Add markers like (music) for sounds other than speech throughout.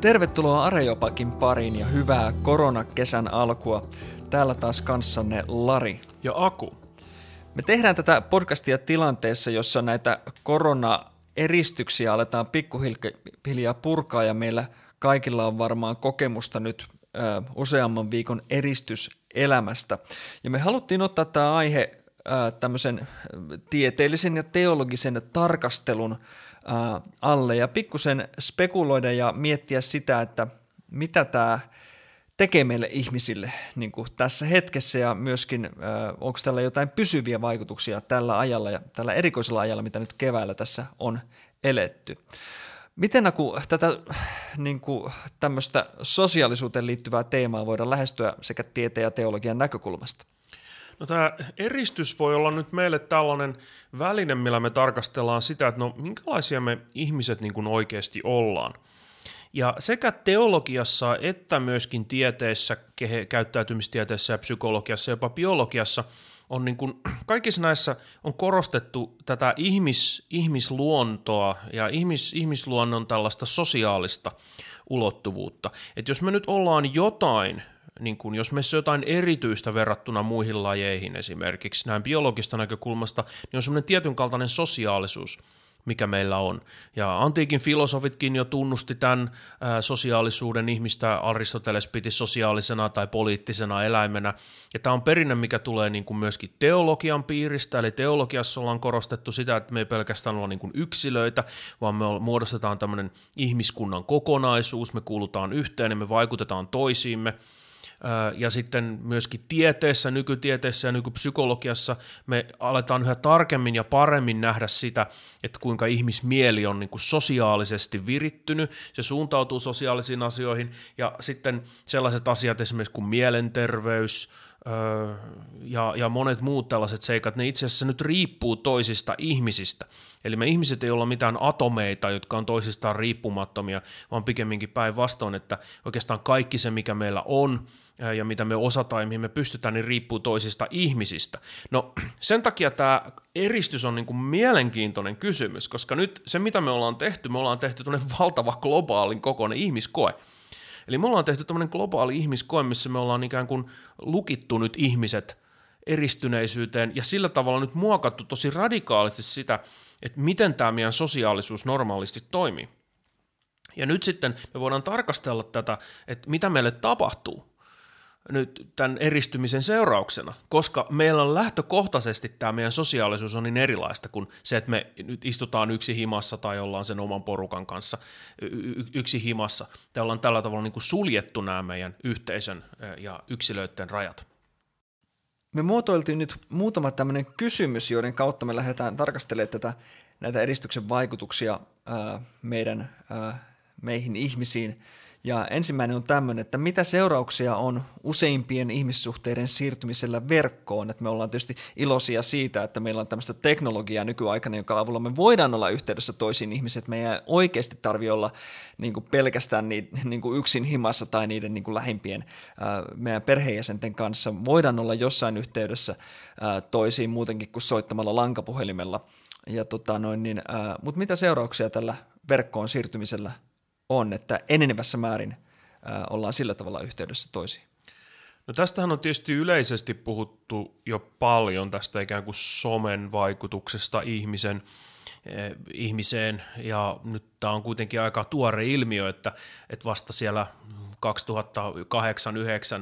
Tervetuloa Arejopakin pariin ja hyvää koronakesän alkua. Täällä taas kanssanne Lari. Ja Aku. Me tehdään tätä podcastia tilanteessa, jossa näitä koronaeristyksiä aletaan pikkuhiljaa purkaa ja meillä kaikilla on varmaan kokemusta nyt ö, useamman viikon eristyselämästä. Ja me haluttiin ottaa tämä aihe ö, tämmöisen tieteellisen ja teologisen tarkastelun alle ja pikkusen spekuloida ja miettiä sitä, että mitä tämä tekee meille ihmisille niin kuin tässä hetkessä ja myöskin onko tällä jotain pysyviä vaikutuksia tällä ajalla ja tällä erikoisella ajalla, mitä nyt keväällä tässä on eletty. Miten Aku, tätä niin kuin, tämmöistä sosiaalisuuteen liittyvää teemaa voidaan lähestyä sekä tieteen ja teologian näkökulmasta? No tämä eristys voi olla nyt meille tällainen väline, millä me tarkastellaan sitä, että no minkälaisia me ihmiset niin kuin oikeasti ollaan. Ja sekä teologiassa että myöskin tieteessä, käyttäytymistieteessä ja psykologiassa ja jopa biologiassa on niin kuin, (clears throat) kaikissa näissä on korostettu tätä ihmis, ihmisluontoa ja ihmis, ihmisluonnon tällaista sosiaalista ulottuvuutta. Että jos me nyt ollaan jotain niin kuin, jos meissä on jotain erityistä verrattuna muihin lajeihin esimerkiksi näin biologista näkökulmasta, niin on semmoinen tietyn kaltainen sosiaalisuus, mikä meillä on. Ja antiikin filosofitkin jo tunnusti tämän ää, sosiaalisuuden. Ihmistä, Aristoteles piti sosiaalisena tai poliittisena eläimenä, ja tämä on perinne, mikä tulee niin kuin myöskin teologian piiristä, eli teologiassa ollaan korostettu sitä, että me ei pelkästään olla niin kuin yksilöitä, vaan me muodostetaan tämmöinen ihmiskunnan kokonaisuus, me kuulutaan yhteen ja me vaikutetaan toisiimme, ja sitten myöskin tieteessä, nykytieteessä ja nykypsykologiassa me aletaan yhä tarkemmin ja paremmin nähdä sitä, että kuinka ihmismieli on niin kuin sosiaalisesti virittynyt, se suuntautuu sosiaalisiin asioihin ja sitten sellaiset asiat esimerkiksi kuin mielenterveys, ja, ja monet muut tällaiset seikat, ne itse asiassa nyt riippuu toisista ihmisistä. Eli me ihmiset ei olla mitään atomeita, jotka on toisistaan riippumattomia, vaan pikemminkin päinvastoin, että oikeastaan kaikki se, mikä meillä on, ja mitä me osataan ja mihin me pystytään, niin riippuu toisista ihmisistä. No sen takia tämä eristys on niin kuin mielenkiintoinen kysymys, koska nyt se, mitä me ollaan tehty, me ollaan tehty valtava globaalin kokoinen ihmiskoe. Eli me ollaan tehty tämmöinen globaali ihmiskoe, missä me ollaan ikään kuin lukittu nyt ihmiset eristyneisyyteen ja sillä tavalla nyt muokattu tosi radikaalisti sitä, että miten tämä meidän sosiaalisuus normaalisti toimii. Ja nyt sitten me voidaan tarkastella tätä, että mitä meille tapahtuu, nyt tämän eristymisen seurauksena, koska meillä on lähtökohtaisesti tämä meidän sosiaalisuus on niin erilaista kuin se, että me nyt istutaan yksi himassa tai ollaan sen oman porukan kanssa yksi himassa. Tai ollaan tällä tavalla niin kuin suljettu nämä meidän yhteisön ja yksilöiden rajat. Me muotoiltiin nyt muutama tämmöinen kysymys, joiden kautta me lähdetään tarkastelemaan tätä, näitä eristyksen vaikutuksia ää, meidän, ää, meihin ihmisiin – ja ensimmäinen on tämmöinen, että mitä seurauksia on useimpien ihmissuhteiden siirtymisellä verkkoon. Että me ollaan tietysti iloisia siitä, että meillä on tämmöistä teknologiaa nykyaikana, jonka avulla me voidaan olla yhteydessä toisiin ihmisiin. Että meidän oikeasti tarvitse olla niin kuin pelkästään niin, niin kuin yksin himassa tai niiden niin kuin lähimpien ää, meidän perheenjäsenten kanssa. Voidaan olla jossain yhteydessä ää, toisiin muutenkin kuin soittamalla lankapuhelimella. Ja tota noin, niin, mutta mitä seurauksia tällä verkkoon siirtymisellä on, että enenevässä määrin ää, ollaan sillä tavalla yhteydessä toisiin. No tästähän on tietysti yleisesti puhuttu jo paljon tästä ikään kuin somen vaikutuksesta ihmisen, eh, ihmiseen, ja nyt tämä on kuitenkin aika tuore ilmiö, että, että vasta siellä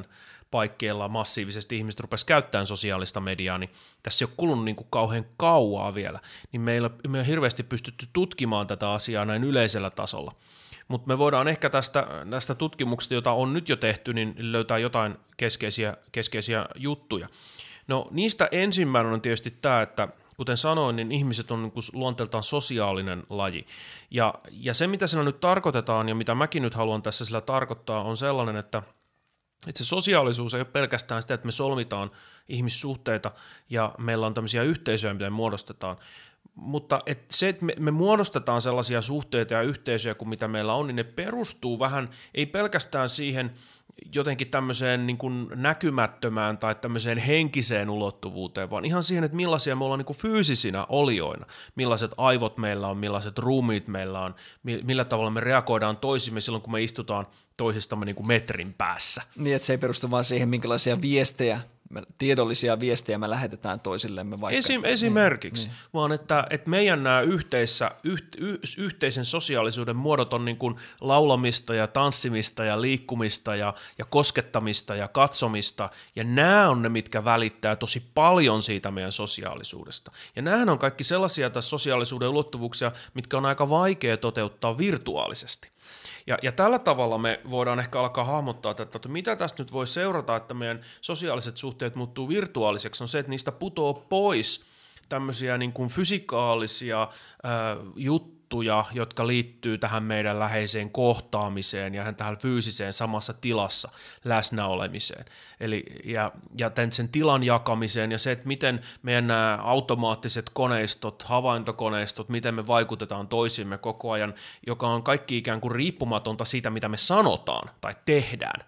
2008-2009 paikkeilla massiivisesti ihmiset rupesivat käyttämään sosiaalista mediaa, niin tässä ei ole kulunut niin kuin kauhean kauaa vielä, niin meillä me on hirveästi pystytty tutkimaan tätä asiaa näin yleisellä tasolla mutta me voidaan ehkä tästä, näistä tutkimuksista, joita on nyt jo tehty, niin löytää jotain keskeisiä, keskeisiä juttuja. No niistä ensimmäinen on tietysti tämä, että kuten sanoin, niin ihmiset on niin luonteeltaan sosiaalinen laji. Ja, ja se, mitä sillä nyt tarkoitetaan ja mitä mäkin nyt haluan tässä sillä tarkoittaa, on sellainen, että että se sosiaalisuus ei ole pelkästään sitä, että me solmitaan ihmissuhteita ja meillä on tämmöisiä yhteisöjä, mitä me muodostetaan, mutta et se, että me, me muodostetaan sellaisia suhteita ja yhteisöjä kuin mitä meillä on, niin ne perustuu vähän, ei pelkästään siihen jotenkin tämmöiseen niin kuin näkymättömään tai tämmöiseen henkiseen ulottuvuuteen, vaan ihan siihen, että millaisia me ollaan niin kuin fyysisinä olioina, millaiset aivot meillä on, millaiset ruumiit meillä on, millä tavalla me reagoidaan toisimme silloin, kun me istutaan toisistamme niin kuin metrin päässä. Niin, että se ei perustu vaan siihen, minkälaisia viestejä me, tiedollisia viestejä me lähetetään toisillemme vaikka. Esim, esimerkiksi, niin, niin. vaan että, että meidän nämä yhteissä, yht, y, yhteisen sosiaalisuuden muodot on niin kuin laulamista ja tanssimista ja liikkumista ja, ja koskettamista ja katsomista, ja nämä on ne, mitkä välittää tosi paljon siitä meidän sosiaalisuudesta. Ja nämähän on kaikki sellaisia tässä sosiaalisuuden ulottuvuuksia, mitkä on aika vaikea toteuttaa virtuaalisesti. Ja, ja tällä tavalla me voidaan ehkä alkaa hahmottaa, että, että mitä tästä nyt voi seurata, että meidän sosiaaliset suhteet muuttuu virtuaaliseksi, on se, että niistä putoo pois tämmöisiä niin kuin fysikaalisia ää, juttuja, juttuja, jotka liittyy tähän meidän läheiseen kohtaamiseen ja tähän fyysiseen samassa tilassa läsnäolemiseen. Eli, ja, ja sen tilan jakamiseen ja se, että miten meidän nämä automaattiset koneistot, havaintokoneistot, miten me vaikutetaan toisimme koko ajan, joka on kaikki ikään kuin riippumatonta siitä, mitä me sanotaan tai tehdään.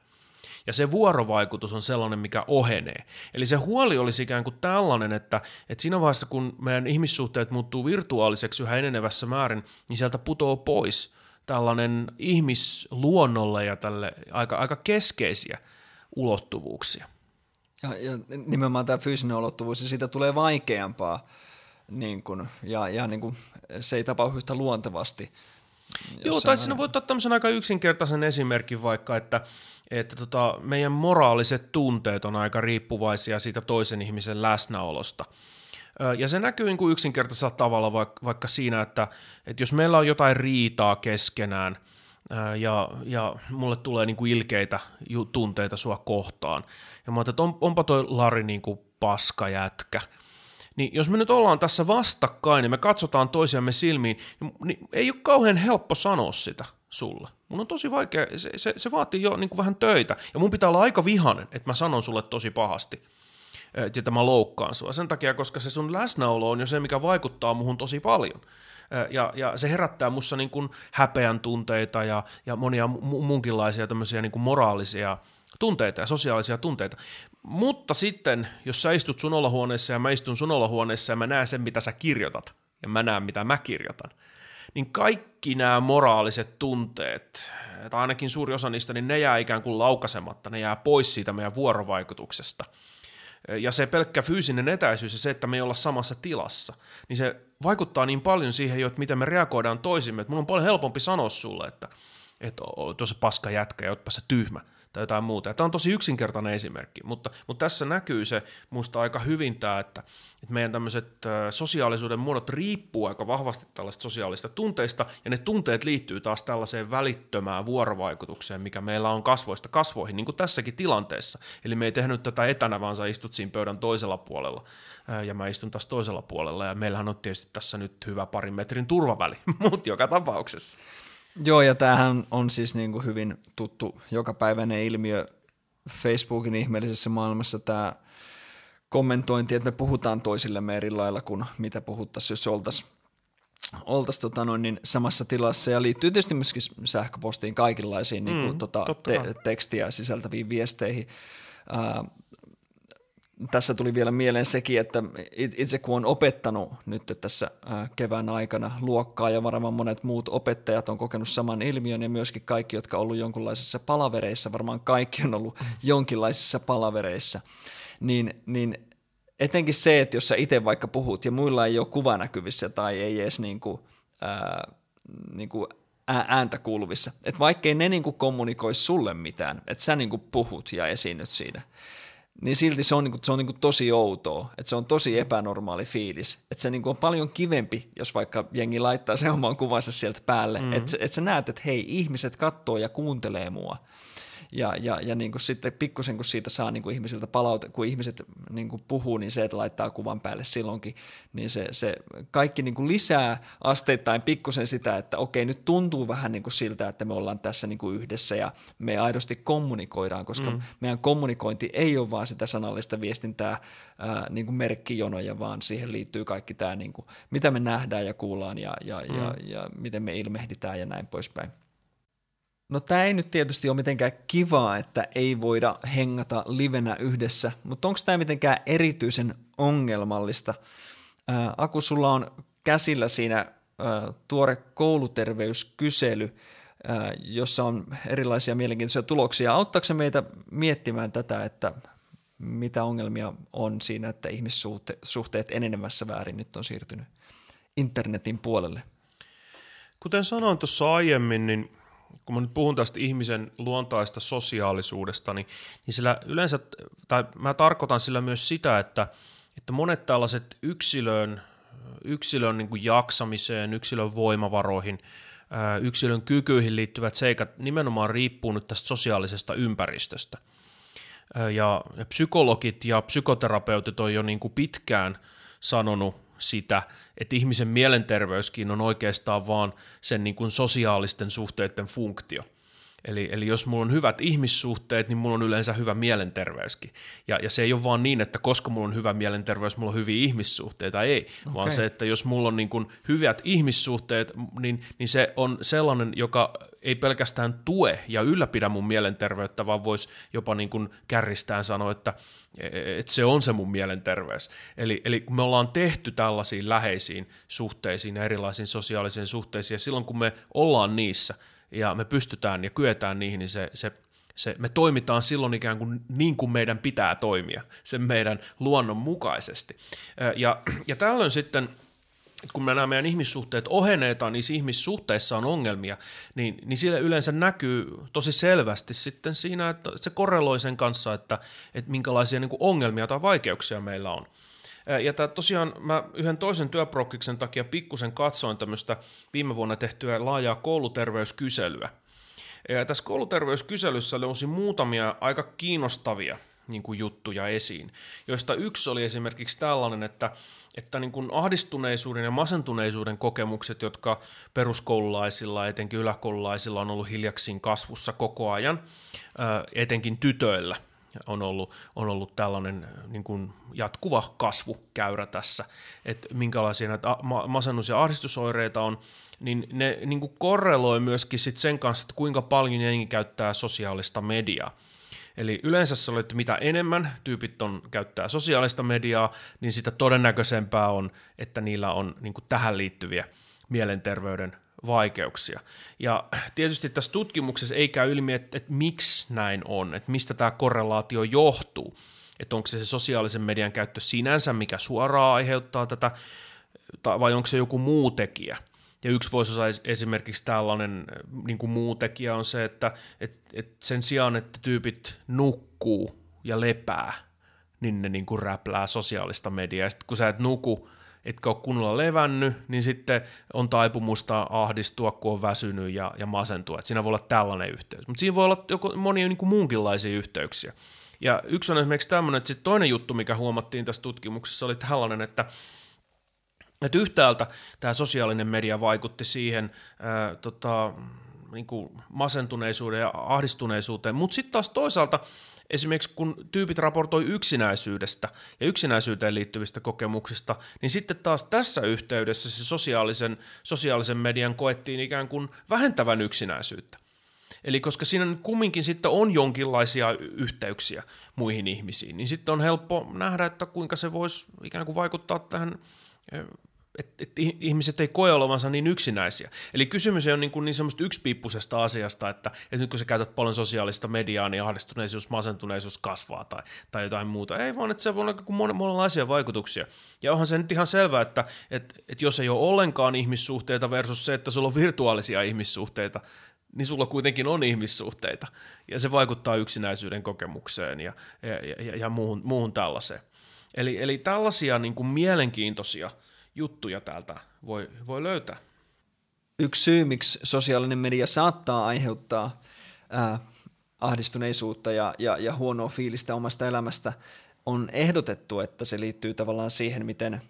Ja se vuorovaikutus on sellainen, mikä ohenee. Eli se huoli olisi ikään kuin tällainen, että, että siinä vaiheessa, kun meidän ihmissuhteet muuttuu virtuaaliseksi yhä enenevässä määrin, niin sieltä putoo pois tällainen ihmisluonnolle ja tälle aika, aika keskeisiä ulottuvuuksia. Ja, ja nimenomaan tämä fyysinen ulottuvuus, ja siitä tulee vaikeampaa, niin kun, ja, ja niin kun, se ei tapahdu yhtä luontevasti. Joo, tai siinä voi ottaa tämmöisen aika yksinkertaisen esimerkin vaikka, että että tota, meidän moraaliset tunteet on aika riippuvaisia siitä toisen ihmisen läsnäolosta. Ja se näkyy niin kuin yksinkertaisella tavalla vaikka, siinä, että, että jos meillä on jotain riitaa keskenään ja, ja mulle tulee niin kuin ilkeitä tunteita sua kohtaan, ja mä että on, onpa toi Lari niin kuin paskajätkä, niin jos me nyt ollaan tässä vastakkain ja me katsotaan toisiamme silmiin, niin, niin ei ole kauhean helppo sanoa sitä sulle. Mun on tosi vaikea, se, se, se vaatii jo niin kuin vähän töitä, ja mun pitää olla aika vihanen, että mä sanon sulle tosi pahasti, että mä loukkaan sua. Sen takia, koska se sun läsnäolo on jo se, mikä vaikuttaa muhun tosi paljon. Ja, ja se herättää mussa niin kuin häpeän tunteita ja, ja monia munkinlaisia tämmöisiä niin kuin moraalisia tunteita ja sosiaalisia tunteita. Mutta sitten, jos sä istut sun olohuoneessa ja mä istun sun olohuoneessa ja mä näen sen, mitä sä kirjoitat, ja mä näen, mitä mä kirjoitan, niin kaikki nämä moraaliset tunteet, tai ainakin suuri osa niistä, niin ne jää ikään kuin laukasematta, ne jää pois siitä meidän vuorovaikutuksesta. Ja se pelkkä fyysinen etäisyys ja se, että me ei olla samassa tilassa, niin se vaikuttaa niin paljon siihen jo, että miten me reagoidaan toisimme, että mun on paljon helpompi sanoa sulle, että, että tuossa paska jätkä ja ootpa se tyhmä, tai jotain muuta. Ja tämä on tosi yksinkertainen esimerkki, mutta, mutta tässä näkyy se musta aika hyvin tämä, että, että meidän tämmöiset sosiaalisuuden muodot riippuu aika vahvasti tällaista sosiaalista tunteista, ja ne tunteet liittyy taas tällaiseen välittömään vuorovaikutukseen, mikä meillä on kasvoista kasvoihin, niin kuin tässäkin tilanteessa. Eli me ei tehnyt tätä etänä, vaan sä istut siinä pöydän toisella puolella, ja mä istun taas toisella puolella, ja meillähän on tietysti tässä nyt hyvä parin metrin turvaväli, (laughs) mutta joka tapauksessa. Joo, ja tämähän on siis niin kuin hyvin tuttu jokapäiväinen ilmiö Facebookin ihmeellisessä maailmassa tämä kommentointi, että me puhutaan toisillemme eri lailla kuin mitä puhuttaisiin, jos oltaisiin oltais, tota noin, niin samassa tilassa ja liittyy tietysti myöskin sähköpostiin kaikenlaisiin niin kuin, mm, tota, te- tekstiä sisältäviin viesteihin. Ää, tässä tuli vielä mieleen sekin, että itse kun on opettanut nyt tässä kevään aikana luokkaa ja varmaan monet muut opettajat on kokenut saman ilmiön ja myöskin kaikki, jotka on ollut jonkinlaisissa palavereissa, varmaan kaikki on ollut jonkinlaisissa palavereissa, niin, niin etenkin se, että jos sä itse vaikka puhut ja muilla ei ole kuva näkyvissä tai ei edes niin kuin, ää, niin kuin ääntä kuuluvissa, että vaikkei ne niin kuin kommunikoi sulle mitään, että sä niin kuin puhut ja esiinnyt siinä, niin silti se on, niin kuin, se on niin kuin tosi outoa, että se on tosi epänormaali fiilis. Että se niin kuin on paljon kivempi, jos vaikka jengi laittaa sen oman kuvansa sieltä päälle, mm. että, että sä näet, että hei, ihmiset katsoo ja kuuntelee mua. Ja, ja, ja niin kuin sitten pikkusen kun siitä saa niin kuin ihmisiltä palaute, kun ihmiset niin kuin puhuu, niin se, että laittaa kuvan päälle silloinkin, niin se, se kaikki niin kuin lisää asteittain pikkusen sitä, että okei, nyt tuntuu vähän niin kuin siltä, että me ollaan tässä niin kuin yhdessä ja me aidosti kommunikoidaan, koska mm. meidän kommunikointi ei ole vaan sitä sanallista viestintää, ää, niin kuin merkkijonoja, vaan siihen liittyy kaikki tämä, niin kuin, mitä me nähdään ja kuullaan ja, ja, mm. ja, ja miten me ilmehditään ja näin poispäin. No tämä ei nyt tietysti ole mitenkään kivaa, että ei voida hengata livenä yhdessä, mutta onko tämä mitenkään erityisen ongelmallista? Ää, Aku, sulla on käsillä siinä ää, tuore kouluterveyskysely, ää, jossa on erilaisia mielenkiintoisia tuloksia. Auttaako se meitä miettimään tätä, että mitä ongelmia on siinä, että ihmissuhteet enenevässä väärin nyt on siirtynyt internetin puolelle? Kuten sanoin tuossa aiemmin, niin kun mä nyt puhun tästä ihmisen luontaista sosiaalisuudesta, niin, niin sillä yleensä, tai mä tarkoitan sillä myös sitä, että, että monet tällaiset yksilön, yksilön niin kuin jaksamiseen, yksilön voimavaroihin, yksilön kykyihin liittyvät seikat nimenomaan riippuu nyt tästä sosiaalisesta ympäristöstä. Ja, psykologit ja psykoterapeutit on jo niin kuin pitkään sanonut sitä, että ihmisen mielenterveyskin on oikeastaan vaan sen niin kuin sosiaalisten suhteiden funktio – Eli, eli jos mulla on hyvät ihmissuhteet, niin mulla on yleensä hyvä mielenterveyskin. Ja, ja se ei ole vaan niin, että koska mulla on hyvä mielenterveys, mulla on hyviä ihmissuhteita, ei. Okay. Vaan se, että jos mulla on niin kuin hyvät ihmissuhteet, niin, niin se on sellainen, joka ei pelkästään tue ja ylläpidä mun mielenterveyttä, vaan voisi jopa niin kuin kärristään sanoa, että, että se on se mun mielenterveys. Eli, eli me ollaan tehty tällaisiin läheisiin suhteisiin ja erilaisiin sosiaalisiin suhteisiin, ja silloin kun me ollaan niissä, ja me pystytään ja kyetään niihin, niin se, se, se, me toimitaan silloin ikään kuin niin kuin meidän pitää toimia, sen meidän luonnon mukaisesti. Ja, ja tällöin sitten kun me nämä meidän ihmissuhteet oheneetaan, niissä ihmissuhteissa on ongelmia, niin, niin sille yleensä näkyy tosi selvästi sitten siinä, että se korreloi sen kanssa, että, että minkälaisia niin kuin ongelmia tai vaikeuksia meillä on. Ja tämä tosiaan mä yhden toisen työprokkiksen takia pikkusen katsoin tämmöistä viime vuonna tehtyä laajaa kouluterveyskyselyä. Ja tässä kouluterveyskyselyssä löysin muutamia aika kiinnostavia niin kuin juttuja esiin, joista yksi oli esimerkiksi tällainen, että, että niin kuin ahdistuneisuuden ja masentuneisuuden kokemukset, jotka peruskoululaisilla, etenkin yläkoululaisilla on ollut hiljaksiin kasvussa koko ajan, etenkin tytöillä – on ollut, on ollut tällainen niin kuin jatkuva kasvukäyrä tässä, että minkälaisia näitä masennus- ja ahdistusoireita on, niin ne niin kuin korreloi myöskin sit sen kanssa, että kuinka paljon jengi käyttää sosiaalista mediaa. Eli yleensä se oli, että mitä enemmän tyypit on, käyttää sosiaalista mediaa, niin sitä todennäköisempää on, että niillä on niin kuin tähän liittyviä mielenterveyden vaikeuksia. Ja tietysti tässä tutkimuksessa ei käy ilmi, että, että miksi näin on, että mistä tämä korrelaatio johtuu. Että onko se se sosiaalisen median käyttö sinänsä, mikä suoraan aiheuttaa tätä, vai onko se joku muu tekijä. Ja yksi voisi olla esimerkiksi tällainen niin kuin muu tekijä on se, että et, et sen sijaan, että tyypit nukkuu ja lepää, niin ne niin kuin räplää sosiaalista mediaa. Ja sitten kun sä et nuku, etkä ole kunnolla levännyt, niin sitten on taipumusta ahdistua, kun on väsynyt ja, ja masentua. Et siinä voi olla tällainen yhteys. Mutta siinä voi olla joko monia niin kuin muunkinlaisia yhteyksiä. Ja yksi on esimerkiksi tämmöinen, että sitten toinen juttu, mikä huomattiin tässä tutkimuksessa, oli tällainen, että että yhtäältä tämä sosiaalinen media vaikutti siihen ää, tota, niin kuin masentuneisuuden ja ahdistuneisuuteen, mutta sitten taas toisaalta esimerkiksi kun tyypit raportoi yksinäisyydestä ja yksinäisyyteen liittyvistä kokemuksista, niin sitten taas tässä yhteydessä se sosiaalisen, sosiaalisen median koettiin ikään kuin vähentävän yksinäisyyttä. Eli koska siinä kumminkin sitten on jonkinlaisia yhteyksiä muihin ihmisiin, niin sitten on helppo nähdä, että kuinka se voisi ikään kuin vaikuttaa tähän että et ihmiset ei koe olevansa niin yksinäisiä. Eli kysymys on niin, kuin niin semmoista yksipiippuisesta asiasta, että, että nyt kun sä käytät paljon sosiaalista mediaa, niin ahdistuneisuus, masentuneisuus kasvaa tai, tai jotain muuta. Ei vaan, että se voi olla mon, monenlaisia vaikutuksia. Ja onhan se nyt ihan selvää, että, että, että jos ei ole ollenkaan ihmissuhteita versus se, että sulla on virtuaalisia ihmissuhteita, niin sulla kuitenkin on ihmissuhteita. Ja se vaikuttaa yksinäisyyden kokemukseen ja, ja, ja, ja muuhun, muuhun tällaiseen. Eli, eli tällaisia niin kuin mielenkiintoisia – juttuja täältä voi, voi löytää. Yksi syy, miksi sosiaalinen media saattaa aiheuttaa ää, ahdistuneisuutta ja, ja, ja huonoa fiilistä omasta elämästä, on ehdotettu, että se liittyy tavallaan siihen, miten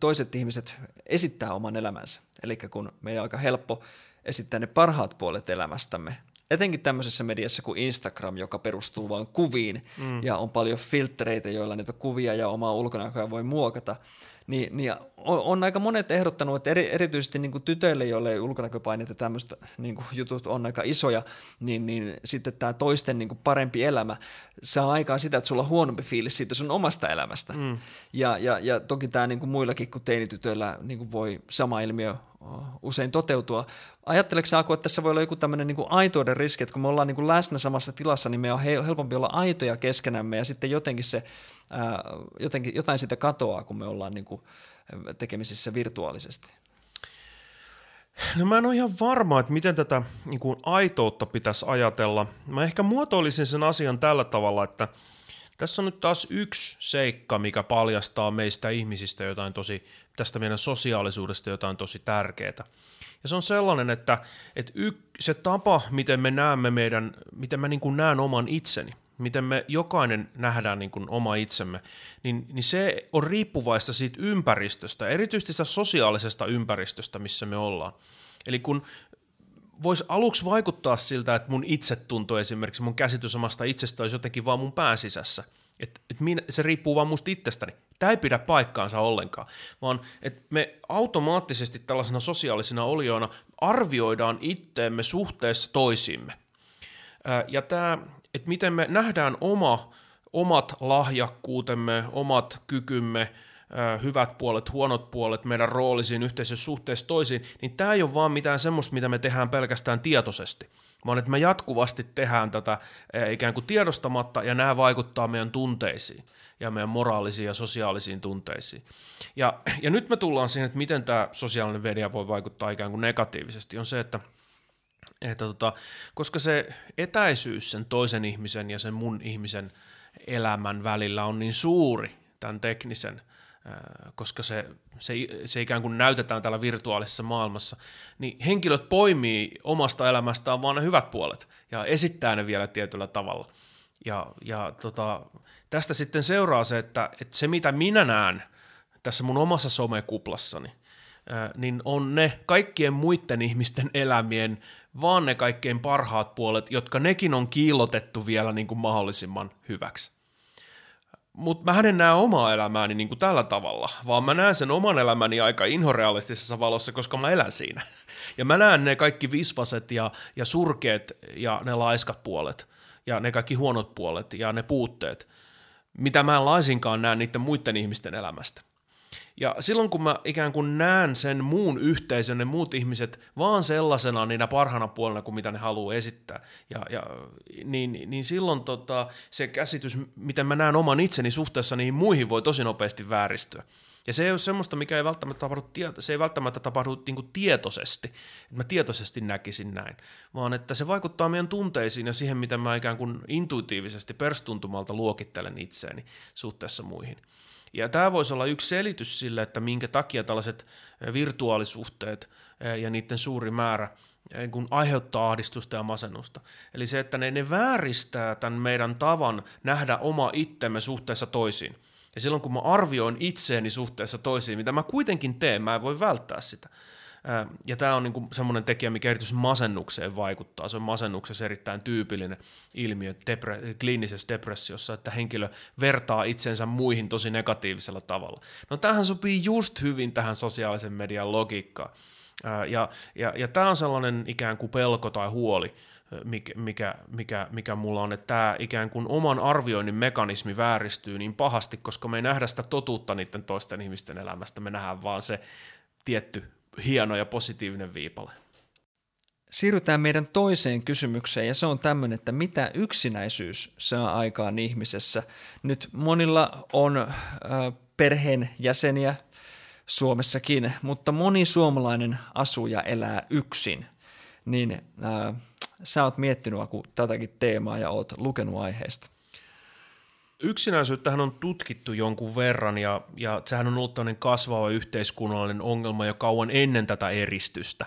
toiset ihmiset esittää oman elämänsä. Eli kun meidän on aika helppo esittää ne parhaat puolet elämästämme, etenkin tämmöisessä mediassa kuin Instagram, joka perustuu vain kuviin mm. ja on paljon filtreitä, joilla niitä kuvia ja omaa ulkonäköä voi muokata, niin, niin on, on aika monet ehdottanut, että eri, erityisesti niin kuin tytöille, joille ulkonäköpaineet ja tämmöistä niin kuin jutut on aika isoja, niin, niin sitten tämä toisten niin kuin parempi elämä saa aikaan sitä, että sulla on huonompi fiilis siitä sun omasta elämästä. Mm. Ja, ja, ja toki tämä niin kuin muillakin kuin teinitytöillä niin kuin voi sama ilmiö usein toteutua. Ajatteleeko Saako, että tässä voi olla joku tämmöinen niin aitouden riski, että kun me ollaan niin kuin läsnä samassa tilassa, niin me on helpompi olla aitoja keskenämme ja sitten jotenkin se jotenkin, jotain siitä katoaa, kun me ollaan niin kuin tekemisissä virtuaalisesti? No mä en ole ihan varma, että miten tätä niin kuin aitoutta pitäisi ajatella. Mä ehkä muotoilisin sen asian tällä tavalla, että tässä on nyt taas yksi seikka, mikä paljastaa meistä ihmisistä jotain tosi, tästä meidän sosiaalisuudesta jotain tosi tärkeää. Ja se on sellainen, että, että y, se tapa, miten me näemme meidän, miten mä niin kuin näen oman itseni, miten me jokainen nähdään niin kuin oma itsemme, niin, niin se on riippuvaista siitä ympäristöstä, erityisesti sitä sosiaalisesta ympäristöstä, missä me ollaan. Eli kun voisi aluksi vaikuttaa siltä, että mun itsetunto esimerkiksi, mun käsitys omasta itsestä olisi jotenkin vaan mun pääsisässä. Että et minä, se riippuu vaan musta itsestäni. Tämä ei pidä paikkaansa ollenkaan, vaan että me automaattisesti tällaisena sosiaalisina olioina arvioidaan itteemme suhteessa toisiimme. Ja tämä että miten me nähdään oma, omat lahjakkuutemme, omat kykymme, hyvät puolet, huonot puolet, meidän roolisiin yhteisössä suhteessa toisiin, niin tämä ei ole vaan mitään semmoista, mitä me tehdään pelkästään tietoisesti, vaan että me jatkuvasti tehdään tätä ikään kuin tiedostamatta, ja nämä vaikuttaa meidän tunteisiin ja meidän moraalisiin ja sosiaalisiin tunteisiin. Ja, ja nyt me tullaan siihen, että miten tämä sosiaalinen media voi vaikuttaa ikään kuin negatiivisesti, on se, että – että tota, koska se etäisyys sen toisen ihmisen ja sen mun ihmisen elämän välillä on niin suuri tämän teknisen, koska se, se, se ikään kuin näytetään täällä virtuaalisessa maailmassa, niin henkilöt poimii omasta elämästään vaan ne hyvät puolet ja esittää ne vielä tietyllä tavalla. Ja, ja tota, tästä sitten seuraa se, että, että se mitä minä näen tässä mun omassa somekuplassani, niin on ne kaikkien muiden ihmisten elämien vaan ne kaikkein parhaat puolet, jotka nekin on kiillotettu vielä niin kuin mahdollisimman hyväksi. Mutta mä en näe omaa elämääni niin kuin tällä tavalla, vaan mä näen sen oman elämäni aika inhorealistisessa valossa, koska mä elän siinä. (laughs) Ja mä näen ne kaikki visvaset ja, ja surkeet ja ne laiskat puolet ja ne kaikki huonot puolet ja ne puutteet, mitä mä en laisinkaan näe niiden muiden ihmisten elämästä. Ja silloin kun mä ikään kuin näen sen muun yhteisön, ne muut ihmiset vaan sellaisena niinä parhana puolena kuin mitä ne haluaa esittää, ja, ja, niin, niin silloin tota, se käsitys, miten mä näen oman itseni suhteessa niihin muihin, voi tosi nopeasti vääristyä. Ja se ei ole semmoista, mikä ei välttämättä tapahdu, se ei välttämättä tapahdu niin kuin tietoisesti, että mä tietoisesti näkisin näin, vaan että se vaikuttaa meidän tunteisiin ja siihen, miten mä ikään kuin intuitiivisesti perstuntumalta luokittelen itseäni suhteessa muihin. Ja tämä voisi olla yksi selitys sille, että minkä takia tällaiset virtuaalisuhteet ja niiden suuri määrä kun aiheuttaa ahdistusta ja masennusta. Eli se, että ne, ne vääristää tämän meidän tavan nähdä oma itsemme suhteessa toisiin. Ja silloin kun mä arvioin itseäni suhteessa toisiin, mitä mä kuitenkin teen, mä en voi välttää sitä, ja tämä on niinku semmoinen tekijä, mikä erityisesti masennukseen vaikuttaa. Se on masennuksessa erittäin tyypillinen ilmiö depre- kliinisessä depressiossa, että henkilö vertaa itsensä muihin tosi negatiivisella tavalla. No tähän sopii just hyvin tähän sosiaalisen median logiikkaan. Ja, ja, ja tämä on sellainen ikään kuin pelko tai huoli, mikä, mikä, mikä, mulla on, että tämä ikään kuin oman arvioinnin mekanismi vääristyy niin pahasti, koska me ei nähdä sitä totuutta niiden toisten ihmisten elämästä, me nähdään vaan se tietty hieno ja positiivinen viipale. Siirrytään meidän toiseen kysymykseen ja se on tämmöinen, että mitä yksinäisyys saa aikaan ihmisessä. Nyt monilla on perheen jäseniä Suomessakin, mutta moni suomalainen asuja elää yksin. Niin äh, sä oot miettinyt tätäkin teemaa ja oot lukenut aiheesta. Yksinäisyyttähän on tutkittu jonkun verran ja, ja sehän on ollut tämmöinen kasvava yhteiskunnallinen ongelma jo kauan ennen tätä eristystä.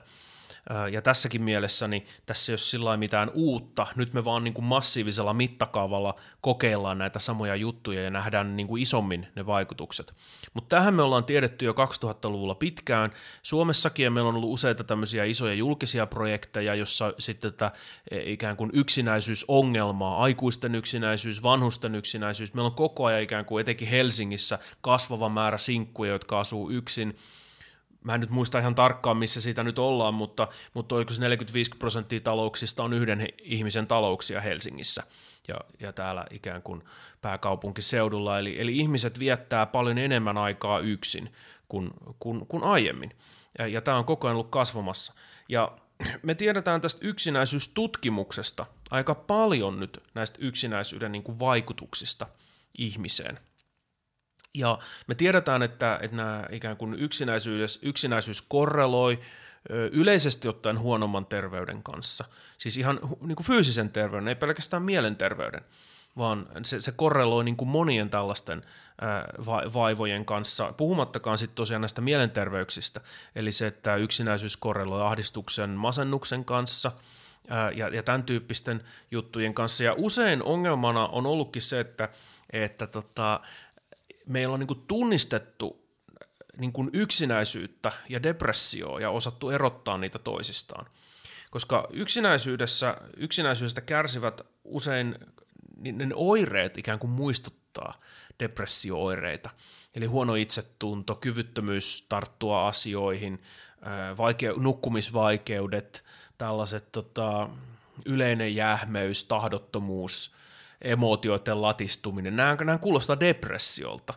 Ja tässäkin mielessä niin tässä ei ole sillä mitään uutta. Nyt me vaan niin kuin massiivisella mittakaavalla kokeillaan näitä samoja juttuja ja nähdään niin kuin isommin ne vaikutukset. Mutta tähän me ollaan tiedetty jo 2000-luvulla pitkään. Suomessakin ja meillä on ollut useita tämmöisiä isoja julkisia projekteja, jossa sitten tätä e, ikään kuin yksinäisyysongelmaa, aikuisten yksinäisyys, vanhusten yksinäisyys, meillä on koko ajan ikään kuin etenkin Helsingissä kasvava määrä sinkkuja, jotka asuu yksin, mä en nyt muista ihan tarkkaan, missä siitä nyt ollaan, mutta, mutta oliko se 45 prosenttia talouksista on yhden ihmisen talouksia Helsingissä ja, ja täällä ikään kuin pääkaupunkiseudulla. Eli, eli ihmiset viettää paljon enemmän aikaa yksin kuin, kuin, kuin aiemmin. Ja, ja tämä on koko ajan ollut kasvamassa. Ja me tiedetään tästä yksinäisyystutkimuksesta aika paljon nyt näistä yksinäisyyden niin kuin vaikutuksista ihmiseen. Ja me tiedetään, että, että nämä ikään kuin yksinäisyys, yksinäisyys korreloi yleisesti ottaen huonomman terveyden kanssa. Siis ihan niin kuin fyysisen terveyden, ei pelkästään mielenterveyden, vaan se, se korreloi niin kuin monien tällaisten va- vaivojen kanssa, puhumattakaan sitten tosiaan näistä mielenterveyksistä, eli se, että meillä on niin kuin tunnistettu niin kuin yksinäisyyttä ja depressioa ja osattu erottaa niitä toisistaan. Koska yksinäisyydessä, yksinäisyydestä kärsivät usein, niin ne oireet ikään kuin muistuttaa depressio-oireita. Eli huono itsetunto, kyvyttömyys tarttua asioihin, vaike- nukkumisvaikeudet, tällaiset tota, yleinen jähmeys, tahdottomuus, emootioiden latistuminen, nämä, nämä kuulostaa depressiolta,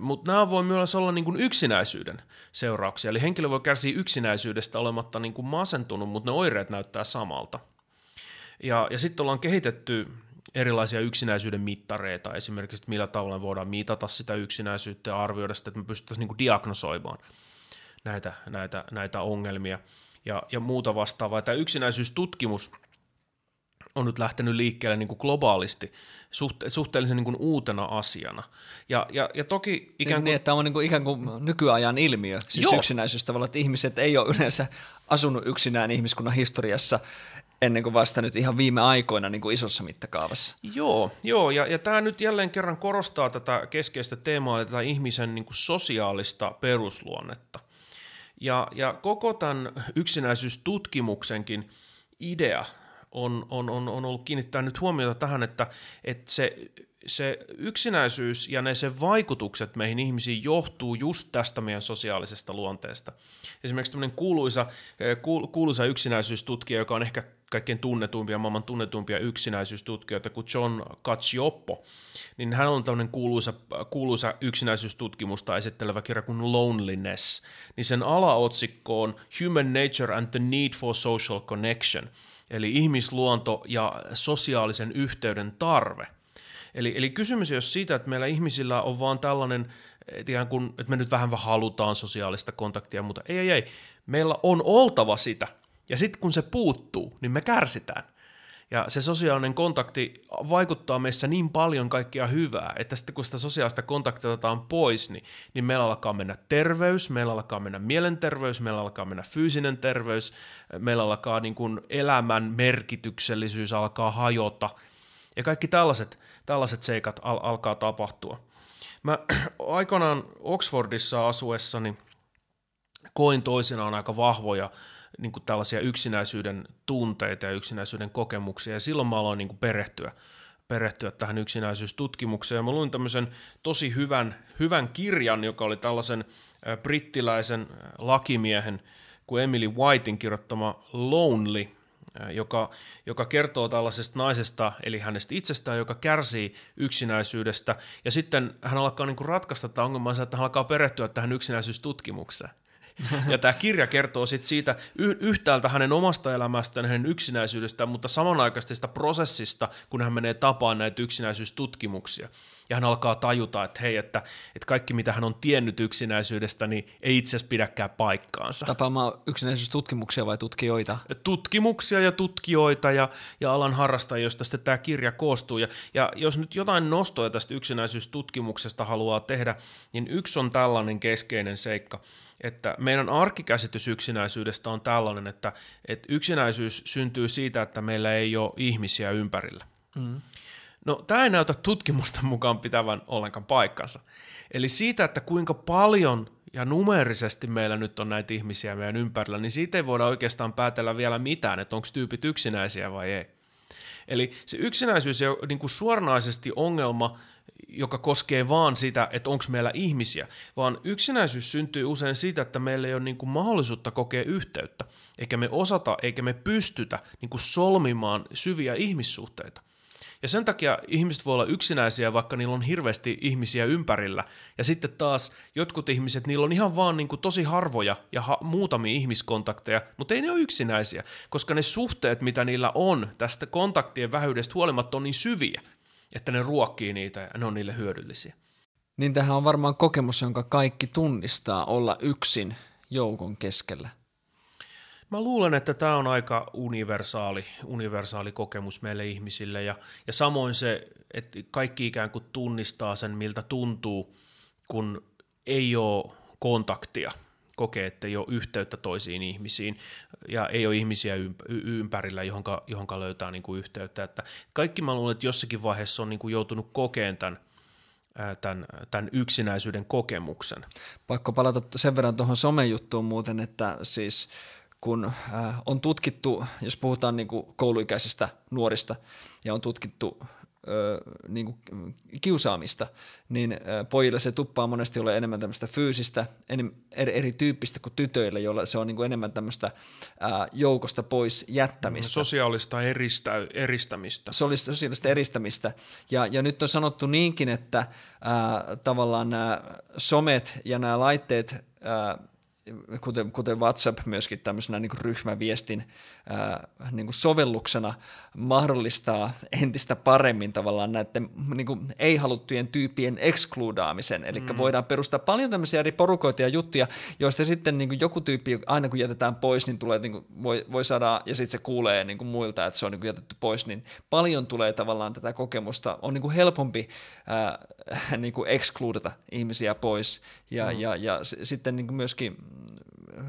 mutta nämä voi myös olla niin kuin yksinäisyyden seurauksia, eli henkilö voi kärsiä yksinäisyydestä olematta niin kuin masentunut, mutta ne oireet näyttää samalta. Ja, ja sitten ollaan kehitetty erilaisia yksinäisyyden mittareita, esimerkiksi että millä tavalla voidaan mitata sitä yksinäisyyttä ja arvioida sitä, että me pystyttäisiin niin kuin diagnosoimaan näitä, näitä, näitä ongelmia. Ja, ja muuta vastaavaa. Tämä yksinäisyystutkimus – on nyt lähtenyt liikkeelle niin kuin globaalisti suhte- suhteellisen niin kuin uutena asiana. Ja, ja, ja toki ikään kuin... Niin, että on niin kuin ikään kuin nykyajan ilmiö, siis Joo. yksinäisyys tavallaan, että ihmiset ei ole yleensä asunut yksinään ihmiskunnan historiassa ennen kuin vasta nyt ihan viime aikoina niin kuin isossa mittakaavassa. Joo, joo ja, ja tämä nyt jälleen kerran korostaa tätä keskeistä teemaa, eli tätä ihmisen niin kuin sosiaalista perusluonnetta. Ja, ja koko tämän yksinäisyystutkimuksenkin idea on, on, on, on ollut kiinnittää nyt huomiota tähän, että, että se, se yksinäisyys ja ne sen vaikutukset meihin ihmisiin johtuu just tästä meidän sosiaalisesta luonteesta. Esimerkiksi tämmöinen kuuluisa, eh, kuuluisa yksinäisyystutkija, joka on ehkä kaikkein tunnetuimpia, maailman tunnetuimpia yksinäisyystutkijoita kuin John Cacioppo, niin hän on tämmöinen kuuluisa, kuuluisa yksinäisyystutkimusta esittelevä kirja kuin Loneliness, niin sen alaotsikko on Human Nature and the Need for Social Connection – eli ihmisluonto ja sosiaalisen yhteyden tarve. Eli, eli kysymys ei ole siitä, että meillä ihmisillä on vaan tällainen, ihan kun, että me nyt vähän halutaan sosiaalista kontaktia, mutta ei, ei, ei. Meillä on oltava sitä, ja sitten kun se puuttuu, niin me kärsitään. Ja se sosiaalinen kontakti vaikuttaa meissä niin paljon kaikkia hyvää, että sitten kun sitä sosiaalista kontaktia otetaan pois, niin, niin meillä alkaa mennä terveys, meillä alkaa mennä mielenterveys, meillä alkaa mennä fyysinen terveys, meillä alkaa niin kuin elämän merkityksellisyys alkaa hajota. Ja kaikki tällaiset, tällaiset seikat al- alkaa tapahtua. Mä (clears throat) aikanaan Oxfordissa asuessani koin toisinaan aika vahvoja niin kuin tällaisia yksinäisyyden tunteita ja yksinäisyyden kokemuksia, ja silloin mä aloin niin kuin perehtyä, perehtyä tähän yksinäisyystutkimukseen, ja mä luin tämmöisen tosi hyvän, hyvän kirjan, joka oli tällaisen brittiläisen lakimiehen kuin Emily Whitein kirjoittama Lonely, joka, joka kertoo tällaisesta naisesta, eli hänestä itsestään, joka kärsii yksinäisyydestä, ja sitten hän alkaa niin kuin ratkaista tätä ongelmaa, että hän alkaa perehtyä tähän yksinäisyystutkimukseen. (laughs) Ja tämä kirja kertoo sit siitä yhtäältä hänen omasta elämästään, hänen yksinäisyydestään, mutta samanaikaisesti sitä prosessista, kun hän menee tapaan näitä yksinäisyystutkimuksia. Ja hän alkaa tajuta, että hei, että, että kaikki mitä hän on tiennyt yksinäisyydestä, niin ei itse asiassa pidäkään paikkaansa. Tapaamaan yksinäisyystutkimuksia vai tutkijoita? Tutkimuksia ja tutkijoita ja, ja alan harrastajia, joista sitten tämä kirja koostuu. Ja, ja jos nyt jotain nostoja tästä yksinäisyystutkimuksesta haluaa tehdä, niin yksi on tällainen keskeinen seikka, että meidän arkikäsitys yksinäisyydestä on tällainen, että, että yksinäisyys syntyy siitä, että meillä ei ole ihmisiä ympärillä. Mm. No tämä ei näytä tutkimusta mukaan pitävän ollenkaan paikkansa. Eli siitä, että kuinka paljon ja numerisesti meillä nyt on näitä ihmisiä meidän ympärillä, niin siitä ei voida oikeastaan päätellä vielä mitään, että onko tyypit yksinäisiä vai ei. Eli se yksinäisyys ole niin kuin suoranaisesti ongelma, joka koskee vaan sitä, että onko meillä ihmisiä, vaan yksinäisyys syntyy usein siitä, että meillä ei ole niin kuin mahdollisuutta kokea yhteyttä, eikä me osata, eikä me pystytä niin kuin solmimaan syviä ihmissuhteita. Ja sen takia ihmiset voi olla yksinäisiä, vaikka niillä on hirveästi ihmisiä ympärillä. Ja sitten taas jotkut ihmiset, niillä on ihan vaan niin kuin tosi harvoja ja ha- muutamia ihmiskontakteja, mutta ei ne ole yksinäisiä, koska ne suhteet, mitä niillä on tästä kontaktien vähyydestä huolimatta, on niin syviä, että ne ruokkii niitä ja ne on niille hyödyllisiä. Niin tähän on varmaan kokemus, jonka kaikki tunnistaa olla yksin joukon keskellä. Mä luulen, että tämä on aika universaali, universaali kokemus meille ihmisille ja, ja samoin se, että kaikki ikään kuin tunnistaa sen, miltä tuntuu, kun ei ole kontaktia, kokee, että ei ole yhteyttä toisiin ihmisiin ja ei ole ihmisiä ympärillä, johonka, johonka löytää niin kuin yhteyttä. Että kaikki mä luulen, että jossakin vaiheessa on niin kuin joutunut kokeen tämän, tämän, tämän yksinäisyyden kokemuksen. Pakko palata sen verran tuohon somejuttuun muuten, että siis kun äh, on tutkittu, jos puhutaan niin kuin kouluikäisistä nuorista ja on tutkittu niin kuin kiusaamista, niin pojille se tuppaa monesti olla enemmän tämmöistä fyysistä, eri, erityyppistä kuin tytöille, joilla se on niin kuin enemmän tämmöistä joukosta pois jättämistä. Sosiaalista eristä, eristämistä. Sosiaalista eristämistä. Ja, ja nyt on sanottu niinkin, että ää, tavallaan nämä somet ja nämä laitteet ää, kuten, kuten WhatsApp myöskin tämmöisenä niin ryhmäviestin ää, niin kuin sovelluksena mahdollistaa entistä paremmin tavallaan näiden niin kuin ei-haluttujen tyyppien ekskludaamisen. Eli mm. voidaan perustaa paljon tämmöisiä eri porukoita ja juttuja, joista sitten niin kuin joku tyyppi, aina kun jätetään pois, niin tulee, niin kuin, voi, voi saada, ja sitten se kuulee niin kuin muilta, että se on niin kuin jätetty pois, niin paljon tulee tavallaan tätä kokemusta. On niin kuin helpompi ää, niin kuin ekskludata ihmisiä pois, ja, mm. ja, ja, ja sitten niin kuin myöskin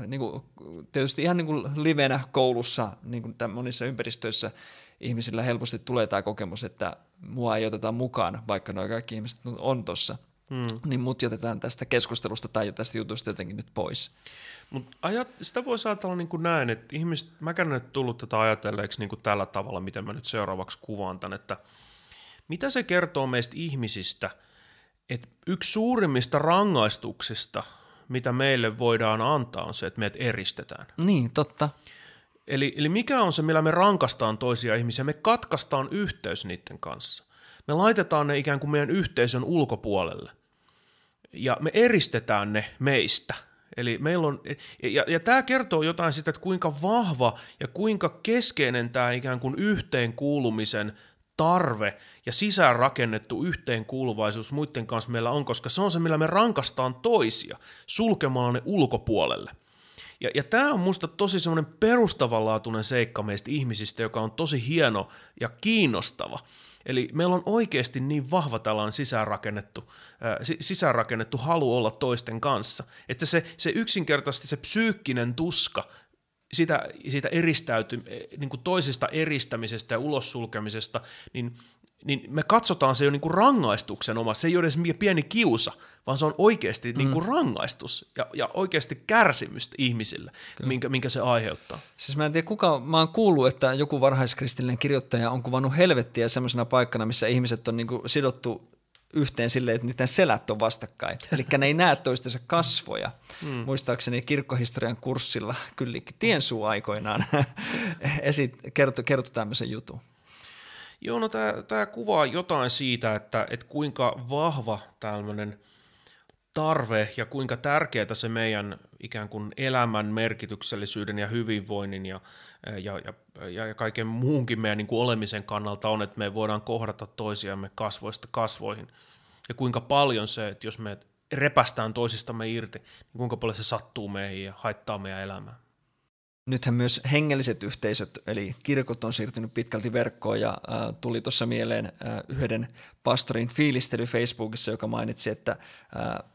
niin kuin, tietysti ihan niin kuin livenä koulussa, niin kuin monissa ympäristöissä ihmisillä helposti tulee tämä kokemus, että mua ei oteta mukaan, vaikka nuo kaikki ihmiset on tuossa. Hmm. Niin mut otetaan tästä keskustelusta tai tästä jutusta jotenkin nyt pois. Mut ajat, sitä voi ajatella niin kuin näin, että ihmiset, mäkään en tullut tätä ajatelleeksi niin kuin tällä tavalla, miten mä nyt seuraavaksi kuvaan tämän, että mitä se kertoo meistä ihmisistä, että yksi suurimmista rangaistuksista – mitä meille voidaan antaa, on se, että meidät eristetään. Niin, totta. Eli, eli mikä on se, millä me rankastaan toisia ihmisiä? Me katkaistaan yhteys niiden kanssa. Me laitetaan ne ikään kuin meidän yhteisön ulkopuolelle. Ja me eristetään ne meistä. Eli meillä on, ja, ja tämä kertoo jotain siitä, että kuinka vahva ja kuinka keskeinen tämä ikään kuin yhteenkuulumisen tarve ja sisäänrakennettu yhteenkuuluvaisuus muiden kanssa meillä on, koska se on se, millä me rankastaan toisia sulkemalla ne ulkopuolelle. Ja, ja tämä on musta tosi semmoinen perustavanlaatuinen seikka meistä ihmisistä, joka on tosi hieno ja kiinnostava. Eli meillä on oikeasti niin vahva tällainen sisäänrakennettu, äh, sisäänrakennettu halu olla toisten kanssa, että se, se yksinkertaisesti se psyykkinen tuska sitä, siitä eristäyty, niin kuin toisesta eristämisestä ja ulossulkemisesta, niin, niin me katsotaan se jo niin kuin rangaistuksen oma. Se ei ole edes pieni kiusa, vaan se on oikeasti mm. niin kuin rangaistus ja, ja oikeasti kärsimystä ihmisille, minkä, minkä se aiheuttaa. Siis mä en tiedä kuka, mä oon kuullut, että joku varhaiskristillinen kirjoittaja on kuvannut helvettiä semmoisena paikkana, missä ihmiset on niin kuin sidottu yhteen silleen, että niiden selät on vastakkain. (laughs) Eli ne ei näe toistensa kasvoja. Mm. Muistaakseni kirkkohistorian kurssilla Kyllikki Tiensuu aikoinaan (laughs) esit, kertoi, kertoi tämmöisen jutun. Joo, no tämä kuvaa jotain siitä, että, että kuinka vahva tämmöinen tarve ja kuinka tärkeää se meidän ikään kuin elämän merkityksellisyyden ja hyvinvoinnin ja, ja, ja, ja kaiken muunkin meidän niin kuin olemisen kannalta on, että me voidaan kohdata toisiamme kasvoista kasvoihin. ja kuinka paljon se, että jos me repästään toisistamme irti, niin kuinka paljon se sattuu meihin ja haittaa meidän elämää. Nythän myös hengelliset yhteisöt, eli kirkot on siirtynyt pitkälti verkkoon ja äh, tuli tuossa mieleen äh, yhden pastorin fiilistely Facebookissa, joka mainitsi, että äh,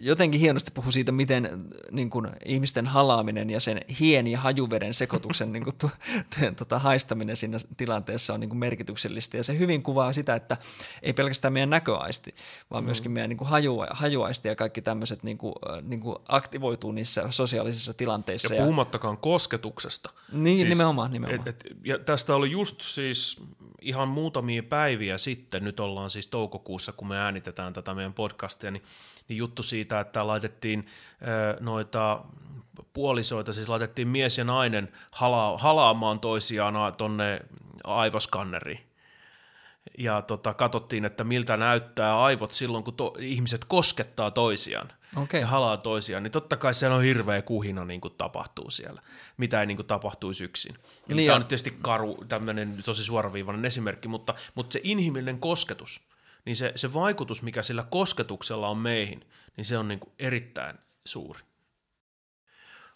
jotenkin hienosti puhui siitä, miten niin kuin, ihmisten halaaminen ja sen hien ja hajuveden sekoituksen niin kuin, tu, tuota, haistaminen siinä tilanteessa on niin kuin, merkityksellistä. Ja se hyvin kuvaa sitä, että ei pelkästään meidän näköaisti, vaan mm. myöskin meidän niin kuin, haju, hajuaisti ja kaikki tämmöiset niin kuin, niin kuin, aktivoituu niissä sosiaalisissa tilanteissa. Ja puhumattakaan kosketuksesta. Niin, siis, nimenomaan. nimenomaan. Et, et, ja tästä oli just siis ihan muutamia päiviä sitten, nyt ollaan siis toukokuussa, kun me äänitetään tätä meidän podcastia, niin niin juttu siitä, että laitettiin noita puolisoita, siis laitettiin mies ja nainen hala, halaamaan toisiaan tonne aivoskanneriin. Ja tota, katsottiin, että miltä näyttää aivot silloin, kun to, ihmiset koskettaa toisiaan okay. ja halaa toisiaan, niin totta kai siellä on hirveä kuhina niin kuin tapahtuu siellä, mitä ei niin kuin tapahtuisi yksin. niin Tämä on tietysti karu, tämmöinen tosi suoraviivainen esimerkki, mutta, mutta se inhimillinen kosketus – niin se, se vaikutus, mikä sillä kosketuksella on meihin, niin se on niin kuin erittäin suuri.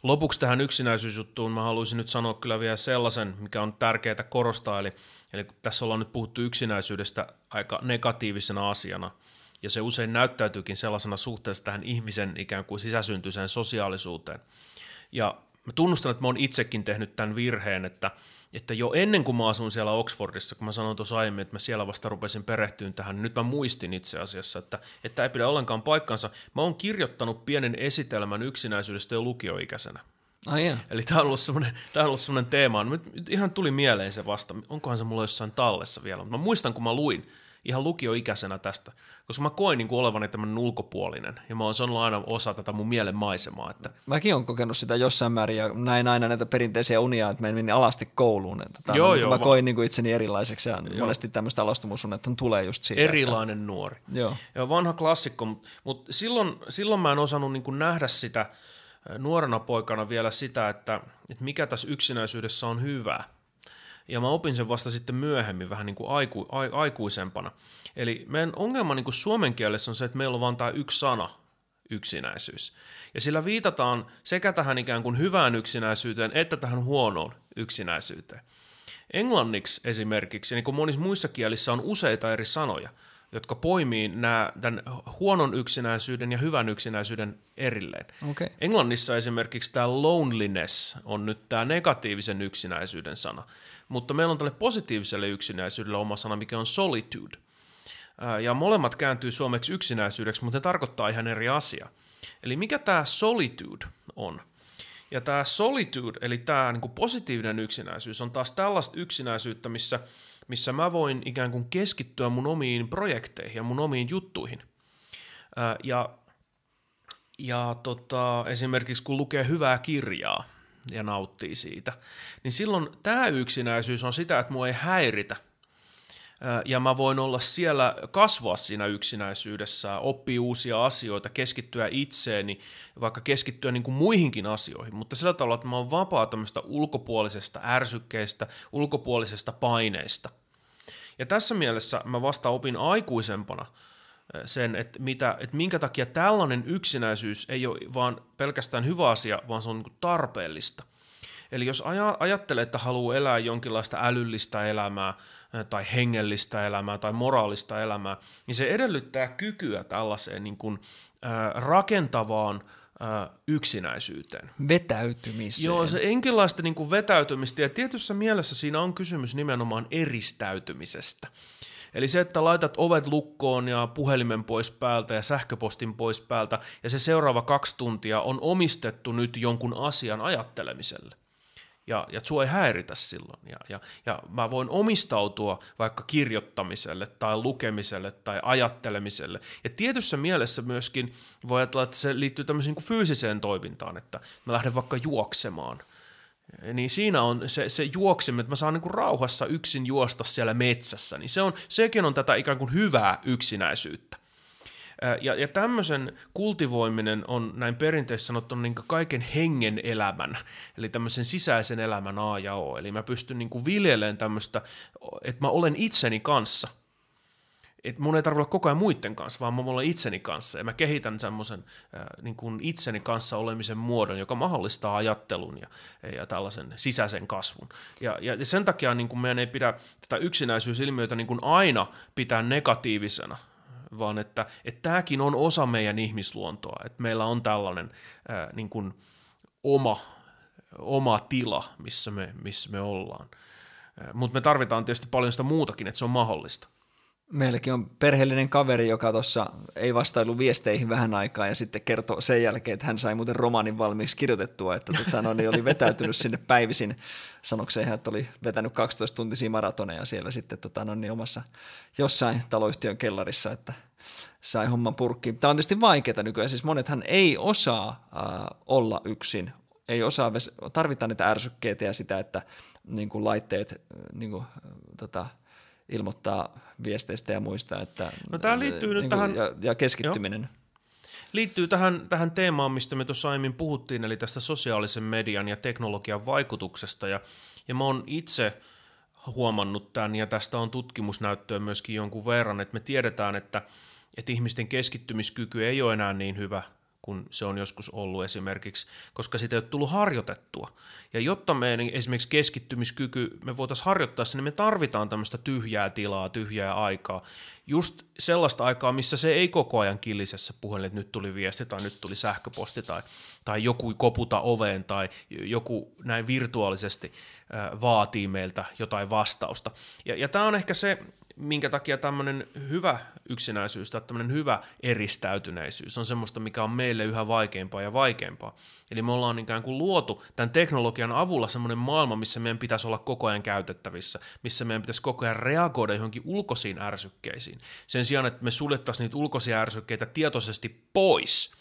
Lopuksi tähän yksinäisyysjuttuun mä haluaisin nyt sanoa kyllä vielä sellaisen, mikä on tärkeää korostaa, eli, eli tässä ollaan nyt puhuttu yksinäisyydestä aika negatiivisena asiana, ja se usein näyttäytyykin sellaisena suhteessa tähän ihmisen ikään kuin sisäsyntyiseen sosiaalisuuteen. Ja mä tunnustan, että mä oon itsekin tehnyt tämän virheen, että, että jo ennen kuin mä asun siellä Oxfordissa, kun mä sanoin tuossa aiemmin, että mä siellä vasta rupesin perehtyyn tähän, niin nyt mä muistin itse asiassa, että, että ei pidä ollenkaan paikkansa. Mä oon kirjoittanut pienen esitelmän yksinäisyydestä jo lukioikäisenä. Ai yeah. Eli tämä on ollut semmoinen, tämä on ollut semmoinen teema. Nyt ihan tuli mieleen se vasta, onkohan se mulla jossain tallessa vielä, mutta mä muistan, kun mä luin ihan lukioikäisenä tästä, koska mä koin niin kuin olevani tämmöinen ulkopuolinen, ja mä oon se aina osa tätä mun mielen maisemaa. Että... Mäkin olen kokenut sitä jossain määrin, ja näin aina näitä perinteisiä unia, että menin alasti kouluun. Että tämän, joo, joo, mä koin niin kuin itseni erilaiseksi, ja joo. monesti tämmöistä alastumusunnetta tulee just siitä. Erilainen että... nuori. Joo. Ja vanha klassikko, mutta silloin, silloin mä en osannut niin kuin nähdä sitä nuorena poikana vielä sitä, että, että mikä tässä yksinäisyydessä on hyvää ja mä opin sen vasta sitten myöhemmin vähän niin kuin aiku, a, aikuisempana. Eli meidän ongelma niin kuin suomen kielessä on se, että meillä on vain tämä yksi sana, yksinäisyys. Ja sillä viitataan sekä tähän ikään kuin hyvään yksinäisyyteen että tähän huonoon yksinäisyyteen. Englanniksi esimerkiksi, niin kuin monissa muissa kielissä on useita eri sanoja, jotka poimii nämä, tämän huonon yksinäisyyden ja hyvän yksinäisyyden erilleen. Okay. Englannissa esimerkiksi tämä loneliness on nyt tämä negatiivisen yksinäisyyden sana, mutta meillä on tälle positiiviselle yksinäisyydelle oma sana, mikä on solitude. Ja molemmat kääntyy suomeksi yksinäisyydeksi, mutta ne tarkoittaa ihan eri asia. Eli mikä tämä solitude on? Ja tämä solitude, eli tämä niin positiivinen yksinäisyys, on taas tällaista yksinäisyyttä, missä, missä mä voin ikään kuin keskittyä mun omiin projekteihin ja mun omiin juttuihin. Ja, ja tota, esimerkiksi kun lukee hyvää kirjaa, ja nauttii siitä, niin silloin tämä yksinäisyys on sitä, että mua ei häiritä ja mä voin olla siellä, kasvaa siinä yksinäisyydessä, oppia uusia asioita, keskittyä itseeni, vaikka keskittyä niin kuin muihinkin asioihin, mutta sillä tavalla, että mä oon vapaa tämmöistä ulkopuolisesta ärsykkeistä, ulkopuolisesta paineista. Ja tässä mielessä mä vasta opin aikuisempana sen, että, mitä, että minkä takia tällainen yksinäisyys ei ole vaan pelkästään hyvä asia, vaan se on niin tarpeellista. Eli jos ajattelee, että haluaa elää jonkinlaista älyllistä elämää tai hengellistä elämää tai moraalista elämää, niin se edellyttää kykyä tällaiseen niin kuin, äh, rakentavaan äh, yksinäisyyteen. Vetäytymiseen. Joo, se jonkinlaista niin kuin vetäytymistä ja tietyssä mielessä siinä on kysymys nimenomaan eristäytymisestä. Eli se, että laitat ovet lukkoon ja puhelimen pois päältä ja sähköpostin pois päältä ja se seuraava kaksi tuntia on omistettu nyt jonkun asian ajattelemiselle ja, ja sua ei häiritä silloin. Ja, ja, ja mä voin omistautua vaikka kirjoittamiselle tai lukemiselle tai ajattelemiselle. Ja tietyssä mielessä myöskin voi ajatella, että se liittyy tämmöiseen niin fyysiseen toimintaan, että mä lähden vaikka juoksemaan. Niin siinä on se, se juokseminen, että mä saan niin kuin rauhassa yksin juosta siellä metsässä, niin se on, sekin on tätä ikään kuin hyvää yksinäisyyttä. Ja, ja tämmöisen kultivoiminen on näin perinteisesti sanottuna niin kaiken hengen elämän, eli tämmöisen sisäisen elämän A ja O. Eli mä pystyn niin viljelemään tämmöistä, että mä olen itseni kanssa. et mun ei tarvitse olla koko ajan muiden kanssa, vaan mä olen itseni kanssa. Ja mä kehitän semmoisen niin itseni kanssa olemisen muodon, joka mahdollistaa ajattelun ja, ja tällaisen sisäisen kasvun. Ja, ja sen takia niin meidän ei pidä tätä yksinäisyysilmiötä niin aina pitää negatiivisena, vaan että, että tämäkin on osa meidän ihmisluontoa, että meillä on tällainen ää, niin kuin oma, oma tila, missä me, missä me ollaan. Mutta me tarvitaan tietysti paljon sitä muutakin, että se on mahdollista. Meilläkin on perheellinen kaveri, joka tuossa ei vastailu viesteihin vähän aikaa ja sitten kertoo sen jälkeen, että hän sai muuten romaanin valmiiksi kirjoitettua, että tota, no, niin oli vetäytynyt sinne päivisin. Sanokseen että oli vetänyt 12-tuntisia maratoneja siellä sitten tota, no, niin omassa jossain taloyhtiön kellarissa, että sai homman purkkiin. Tämä on tietysti vaikeaa nykyään, siis monethan ei osaa äh, olla yksin, ei osaa, tarvitaan niitä ärsykkeitä ja sitä, että niin kuin laitteet niin kuin, tota, ilmoittaa viesteistä ja muista. Että, no tämä liittyy niin nyt kuin, tähän... Ja, ja keskittyminen. Joo. Liittyy tähän, tähän teemaan, mistä me tuossa aiemmin puhuttiin, eli tästä sosiaalisen median ja teknologian vaikutuksesta. Ja, ja mä oon itse huomannut tämän, ja tästä on tutkimusnäyttöä myöskin jonkun verran, että me tiedetään, että, että ihmisten keskittymiskyky ei ole enää niin hyvä kun se on joskus ollut esimerkiksi, koska sitä ei ole tullut harjoitettua. Ja jotta meidän esimerkiksi keskittymiskyky, me voitaisiin harjoittaa sen, niin me tarvitaan tämmöistä tyhjää tilaa, tyhjää aikaa. Just sellaista aikaa, missä se ei koko ajan killisessä puhelin, että nyt tuli viesti tai nyt tuli sähköposti tai, tai joku koputa oveen tai joku näin virtuaalisesti vaatii meiltä jotain vastausta. Ja, ja tämä on ehkä se, minkä takia tämmöinen hyvä yksinäisyys tai tämmöinen hyvä eristäytyneisyys on semmoista, mikä on meille yhä vaikeampaa ja vaikeampaa. Eli me ollaan ikään kuin luotu tämän teknologian avulla semmoinen maailma, missä meidän pitäisi olla koko ajan käytettävissä, missä meidän pitäisi koko ajan reagoida johonkin ulkoisiin ärsykkeisiin. Sen sijaan, että me suljettaisiin niitä ulkoisia ärsykkeitä tietoisesti pois –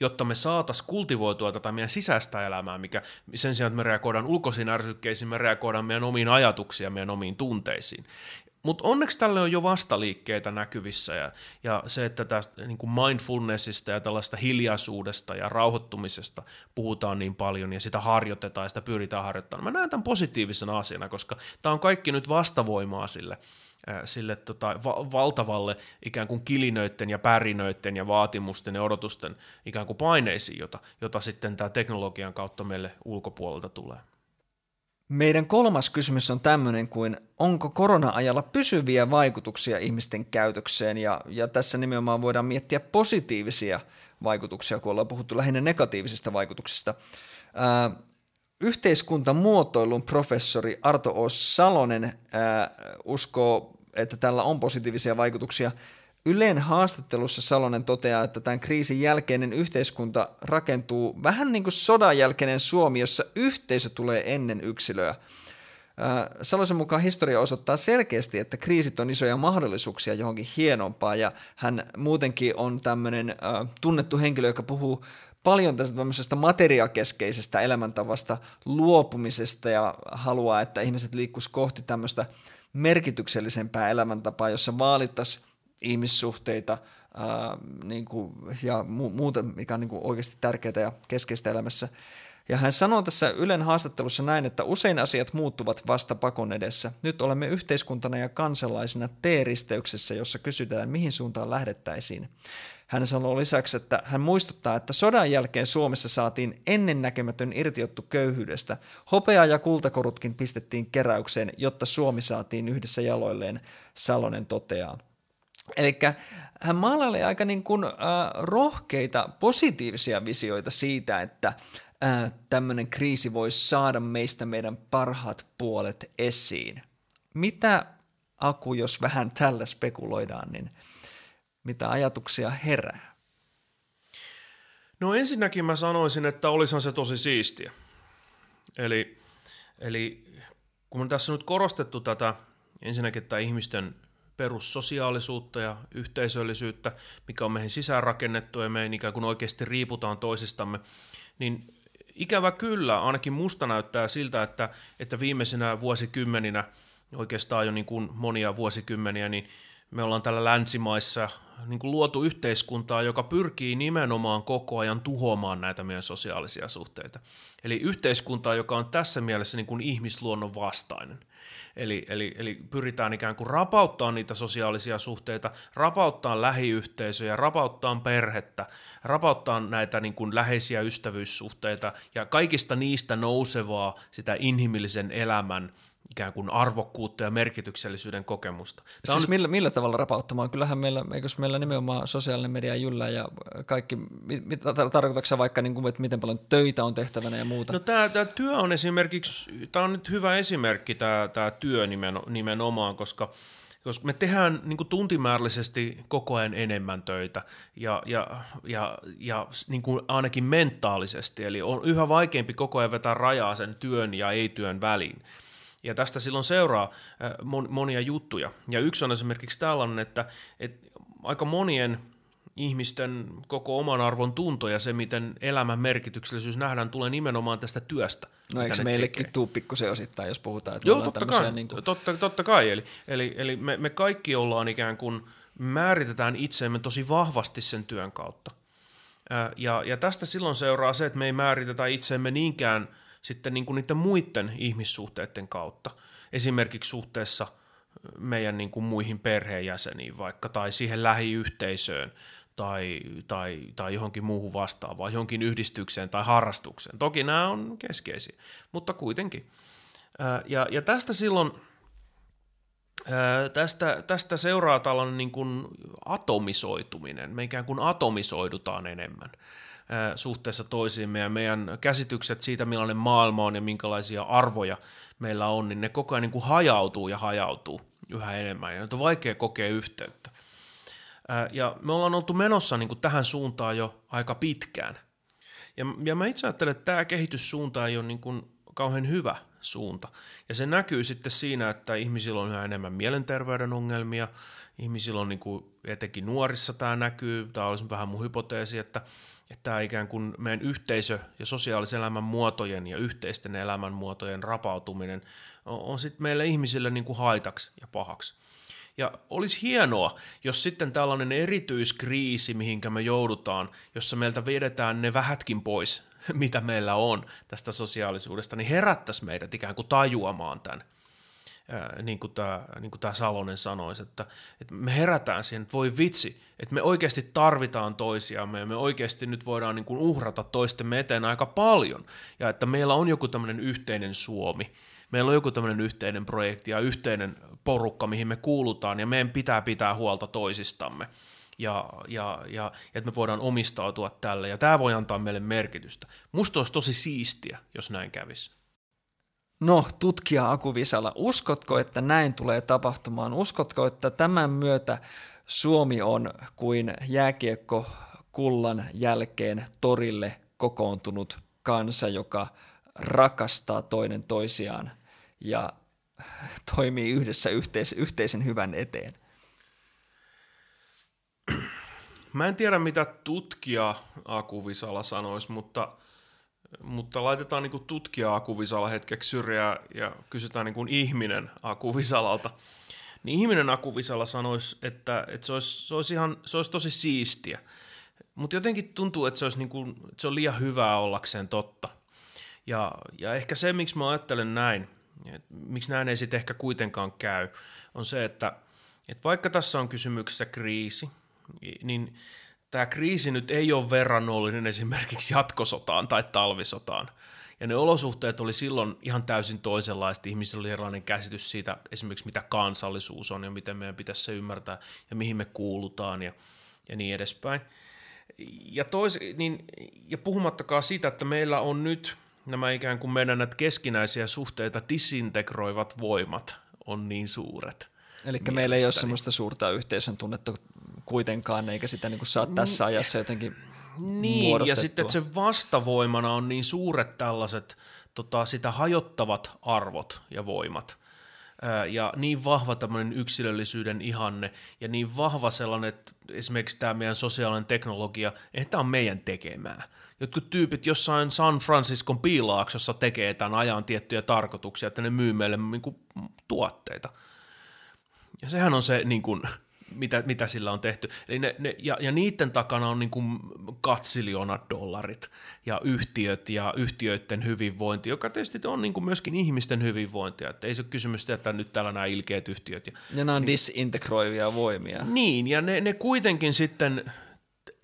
jotta me saataisiin kultivoitua tätä meidän sisäistä elämää, mikä sen sijaan, että me reagoidaan ulkoisiin ärsykkeisiin, me reagoidaan meidän omiin ajatuksiin ja meidän omiin tunteisiin. Mutta onneksi tälle on jo vastaliikkeitä näkyvissä ja, ja se, että tästä niin kuin mindfulnessista ja tällaista hiljaisuudesta ja rauhoittumisesta puhutaan niin paljon ja sitä harjoitetaan ja sitä pyritään harjoittamaan. Mä näen tämän positiivisena asiana, koska tämä on kaikki nyt vastavoimaa sille, sille tota, va- valtavalle ikään kuin kilinöiden ja pärinöiden ja vaatimusten ja odotusten ikään kuin paineisiin, jota, jota sitten tämä teknologian kautta meille ulkopuolelta tulee. Meidän kolmas kysymys on tämmöinen kuin, onko korona-ajalla pysyviä vaikutuksia ihmisten käytökseen, ja, ja tässä nimenomaan voidaan miettiä positiivisia vaikutuksia, kun ollaan puhuttu lähinnä negatiivisista vaikutuksista. Ää, yhteiskuntamuotoilun professori Arto O. Salonen ää, uskoo, että tällä on positiivisia vaikutuksia – Ylen haastattelussa Salonen toteaa, että tämän kriisin jälkeinen yhteiskunta rakentuu vähän niin kuin sodan jälkeinen Suomi, jossa yhteisö tulee ennen yksilöä. Salosen mukaan historia osoittaa selkeästi, että kriisit on isoja mahdollisuuksia johonkin hienompaa, ja hän muutenkin on tämmöinen tunnettu henkilö, joka puhuu paljon tästä tämmöisestä materiakeskeisestä elämäntavasta luopumisesta ja haluaa, että ihmiset liikkuisi kohti tämmöistä merkityksellisempää elämäntapaa, jossa vaalittaisiin ihmissuhteita ää, niin kuin, ja mu- muuta, mikä on niin kuin oikeasti tärkeää ja keskeistä elämässä. Ja hän sanoo tässä Ylen haastattelussa näin, että usein asiat muuttuvat vasta pakon edessä. Nyt olemme yhteiskuntana ja kansalaisina T-risteyksessä, jossa kysytään, mihin suuntaan lähdettäisiin. Hän sanoo lisäksi, että hän muistuttaa, että sodan jälkeen Suomessa saatiin ennennäkemätön irtiottu köyhyydestä. Hopea ja kultakorutkin pistettiin keräykseen, jotta Suomi saatiin yhdessä jaloilleen, Salonen toteaa. Eli hän maalailee aika niin kuin, äh, rohkeita positiivisia visioita siitä, että äh, tämmöinen kriisi voisi saada meistä meidän parhaat puolet esiin. Mitä Aku, jos vähän tällä spekuloidaan, niin mitä ajatuksia herää? No ensinnäkin mä sanoisin, että olisihan se tosi siistiä. Eli, eli kun on tässä nyt korostettu tätä ensinnäkin tämä ihmisten perussosiaalisuutta ja yhteisöllisyyttä, mikä on meihin sisäänrakennettu ja me ikään kuin oikeasti riiputaan toisistamme, niin ikävä kyllä, ainakin musta näyttää siltä, että, että viimeisenä vuosikymmeninä, oikeastaan jo niin kuin monia vuosikymmeniä, niin me ollaan täällä länsimaissa niin kuin luotu yhteiskuntaa, joka pyrkii nimenomaan koko ajan tuhoamaan näitä meidän sosiaalisia suhteita. Eli yhteiskuntaa, joka on tässä mielessä niin kuin ihmisluonnon vastainen. Eli, eli, eli pyritään ikään kuin rapauttaa niitä sosiaalisia suhteita, rapauttaa lähiyhteisöjä, rapauttaa perhettä, rapauttaa näitä niin kuin läheisiä ystävyyssuhteita ja kaikista niistä nousevaa sitä inhimillisen elämän ikään kuin arvokkuutta ja merkityksellisyyden kokemusta. Tämä siis on millä, millä tavalla rapauttamaan? Kyllähän meillä, eikös meillä nimenomaan sosiaalinen media jyllä ja kaikki, mit, tarkoitatko vaikka, niin kuin, että miten paljon töitä on tehtävänä ja muuta? No tämä, tämä työ on esimerkiksi, tämä on nyt hyvä esimerkki tämä, tämä työ nimen, nimenomaan, koska koska me tehdään niin kuin tuntimäärällisesti koko ajan enemmän töitä ja, ja, ja, ja niin kuin ainakin mentaalisesti, eli on yhä vaikeampi koko ajan vetää rajaa sen työn ja ei-työn väliin. Ja tästä silloin seuraa äh, monia juttuja. Ja yksi on esimerkiksi tällainen, että, että aika monien ihmisten koko oman arvon tunto ja se, miten elämän merkityksellisyys nähdään, tulee nimenomaan tästä työstä. No eikö meillekin tuu pikkusen osittain, jos puhutaan, että Joo, totta kai, niin kuin... totta, totta kai. Eli, eli, eli me, me kaikki ollaan ikään kuin, määritetään itseemme tosi vahvasti sen työn kautta. Ja, ja tästä silloin seuraa se, että me ei määritetä itseemme niinkään – sitten niin kuin niiden muiden ihmissuhteiden kautta. Esimerkiksi suhteessa meidän niin kuin muihin perheenjäseniin vaikka tai siihen lähiyhteisöön tai, tai, tai johonkin muuhun vastaavaan, johonkin yhdistykseen tai harrastukseen. Toki nämä on keskeisiä, mutta kuitenkin. Ja, ja tästä silloin tästä, tästä seuraa tällainen niin kuin atomisoituminen. Me ikään kuin atomisoidutaan enemmän suhteessa toisiimme ja meidän käsitykset siitä, millainen maailma on ja minkälaisia arvoja meillä on, niin ne koko ajan niin kuin hajautuu ja hajautuu yhä enemmän ja on vaikea kokea yhteyttä. Ja me ollaan oltu menossa niin kuin tähän suuntaan jo aika pitkään. Ja, ja mä itse ajattelen, että tämä kehityssuunta ei ole niin kuin kauhean hyvä suunta. Ja se näkyy sitten siinä, että ihmisillä on yhä enemmän mielenterveyden ongelmia, ihmisillä on niin kuin, etenkin nuorissa tämä näkyy, tämä olisi vähän mun hypoteesi, että että tämä ikään kuin meidän yhteisö- ja sosiaalisen elämän muotojen ja yhteisten elämän muotojen rapautuminen on, on sitten meille ihmisille niin kuin haitaksi ja pahaksi. Ja olisi hienoa, jos sitten tällainen erityiskriisi, mihinkä me joudutaan, jossa meiltä vedetään ne vähätkin pois, (laughs) mitä meillä on tästä sosiaalisuudesta, niin herättäisi meidät ikään kuin tajuamaan tämän – niin kuin tämä, niin kuin Salonen sanoisi, että, että me herätään siihen, että voi vitsi, että me oikeasti tarvitaan toisiamme ja me oikeasti nyt voidaan niin kuin uhrata toistemme eteen aika paljon ja että meillä on joku tämmöinen yhteinen Suomi, meillä on joku tämmöinen yhteinen projekti ja yhteinen porukka, mihin me kuulutaan ja meidän pitää pitää huolta toisistamme ja, ja, ja että me voidaan omistautua tälle ja tämä voi antaa meille merkitystä. Musta olisi tosi siistiä, jos näin kävisi. No, tutkija Aku Visala, uskotko, että näin tulee tapahtumaan? Uskotko, että tämän myötä Suomi on kuin jääkiekko kullan jälkeen torille kokoontunut kansa, joka rakastaa toinen toisiaan ja toimii yhdessä yhteis- yhteisen hyvän eteen? Mä en tiedä, mitä tutkija Aku Visala sanoisi, mutta – mutta laitetaan niin tutkija Akuvisala hetkeksi syrjään ja kysytään niin ihminen Akuvisalalta. Niin ihminen Akuvisala sanoisi, että, että se, olisi, se, olisi ihan, se olisi tosi siistiä. Mutta jotenkin tuntuu, että se, olisi niin kuin, että se on liian hyvää ollakseen totta. Ja, ja ehkä se, miksi mä ajattelen näin, miksi näin ei sitten ehkä kuitenkaan käy, on se, että, että vaikka tässä on kysymyksessä kriisi, niin tämä kriisi nyt ei ole verrannollinen esimerkiksi jatkosotaan tai talvisotaan. Ja ne olosuhteet oli silloin ihan täysin toisenlaiset. Ihmisillä oli erilainen käsitys siitä esimerkiksi, mitä kansallisuus on ja miten meidän pitäisi se ymmärtää ja mihin me kuulutaan ja, ja niin edespäin. Ja, tois, niin, ja puhumattakaan siitä, että meillä on nyt nämä ikään kuin meidän näitä keskinäisiä suhteita disintegroivat voimat on niin suuret. Eli meillä ei ole sellaista suurta yhteisön tunnetta kuitenkaan, eikä sitä niin kuin saa tässä ajassa jotenkin Niin, ja sitten että se vastavoimana on niin suuret tällaiset tota, sitä hajottavat arvot ja voimat, ja niin vahva tämmöinen yksilöllisyyden ihanne, ja niin vahva sellainen, että esimerkiksi tämä meidän sosiaalinen teknologia, että tämä on meidän tekemää. Jotkut tyypit jossain San Franciscon piilaaksossa tekee tämän ajan tiettyjä tarkoituksia, että ne myy meille niin kuin, tuotteita. Ja sehän on se niin kuin, mitä, mitä sillä on tehty. Eli ne, ne, ja, ja niiden takana on niin kuin katsiljoonat dollarit ja yhtiöt ja yhtiöiden hyvinvointi, joka tietysti on niin kuin myöskin ihmisten hyvinvointia. Että ei se ole kysymys, että nyt täällä nämä ilkeät yhtiöt. Ja, ja nämä on niin, disintegroivia voimia. Niin, ja ne, ne kuitenkin sitten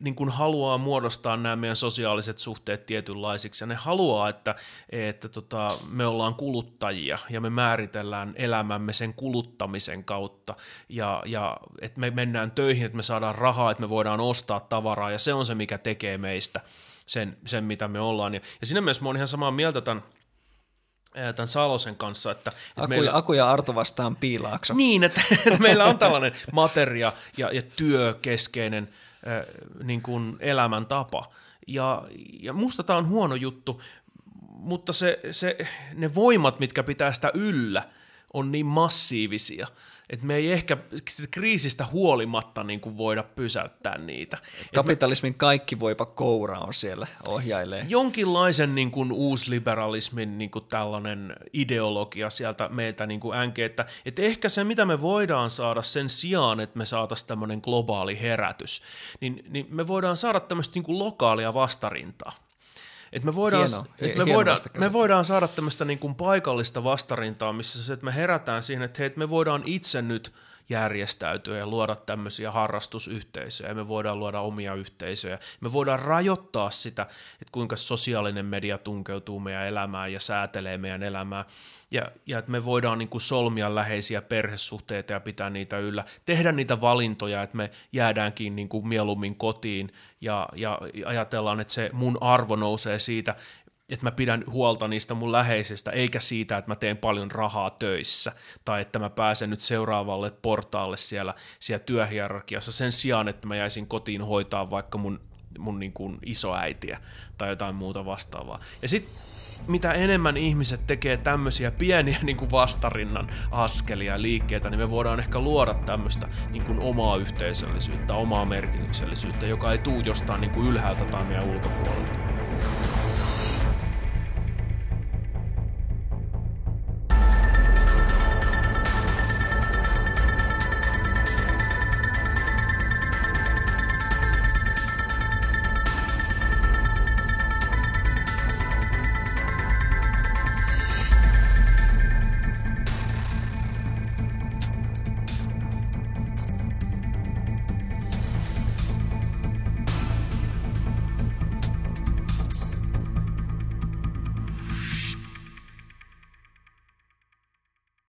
niin kuin haluaa muodostaa nämä meidän sosiaaliset suhteet tietynlaisiksi ja ne haluaa, että, että tota, me ollaan kuluttajia ja me määritellään elämämme sen kuluttamisen kautta ja, ja että me mennään töihin, että me saadaan rahaa, että me voidaan ostaa tavaraa ja se on se, mikä tekee meistä sen, sen mitä me ollaan. Ja, ja siinä mielessä mä oon ihan samaa mieltä tämän tämän Salosen kanssa. Että, että Aku, meillä, Aku ja Arto vastaan piilaakso. Niin, että, että meillä on tällainen materia ja, ja työkeskeinen niin kuin elämäntapa. Ja, ja musta tämä on huono juttu, mutta se, se, ne voimat, mitkä pitää sitä yllä, on niin massiivisia, että me ei ehkä kriisistä huolimatta niin kuin voida pysäyttää niitä. Kapitalismin me, kaikki voipa koura on siellä ohjailee. Jonkinlaisen niin kuin uusliberalismin niin kuin tällainen ideologia sieltä meiltä niin kuin änke, että, että ehkä se mitä me voidaan saada sen sijaan, että me saataisiin tämmöinen globaali herätys, niin, niin me voidaan saada tämmöistä niin kuin lokaalia vastarintaa. Et me voidaan, hieno, et me, voidaan, me voidaan saada tämmöistä niin kuin paikallista vastarintaa, missä se, että me herätään siihen, että hei, että me voidaan itse nyt – järjestäytyä ja luoda tämmöisiä harrastusyhteisöjä, me voidaan luoda omia yhteisöjä, me voidaan rajoittaa sitä, että kuinka sosiaalinen media tunkeutuu meidän elämään ja säätelee meidän elämää, ja, ja että me voidaan niin kuin solmia läheisiä perhesuhteita ja pitää niitä yllä, tehdä niitä valintoja, että me jäädäänkin niin kuin mieluummin kotiin ja, ja ajatellaan, että se mun arvo nousee siitä, että mä pidän huolta niistä mun läheisistä, eikä siitä, että mä teen paljon rahaa töissä, tai että mä pääsen nyt seuraavalle portaalle siellä, siellä työhierarkiassa sen sijaan, että mä jäisin kotiin hoitaa vaikka mun, mun niin kuin isoäitiä tai jotain muuta vastaavaa. Ja sitten mitä enemmän ihmiset tekee tämmöisiä pieniä niin kuin vastarinnan askelia ja liikkeitä, niin me voidaan ehkä luoda tämmöistä niin kuin omaa yhteisöllisyyttä, omaa merkityksellisyyttä, joka ei tuu jostain niin kuin ylhäältä tai meidän ulkopuolelta.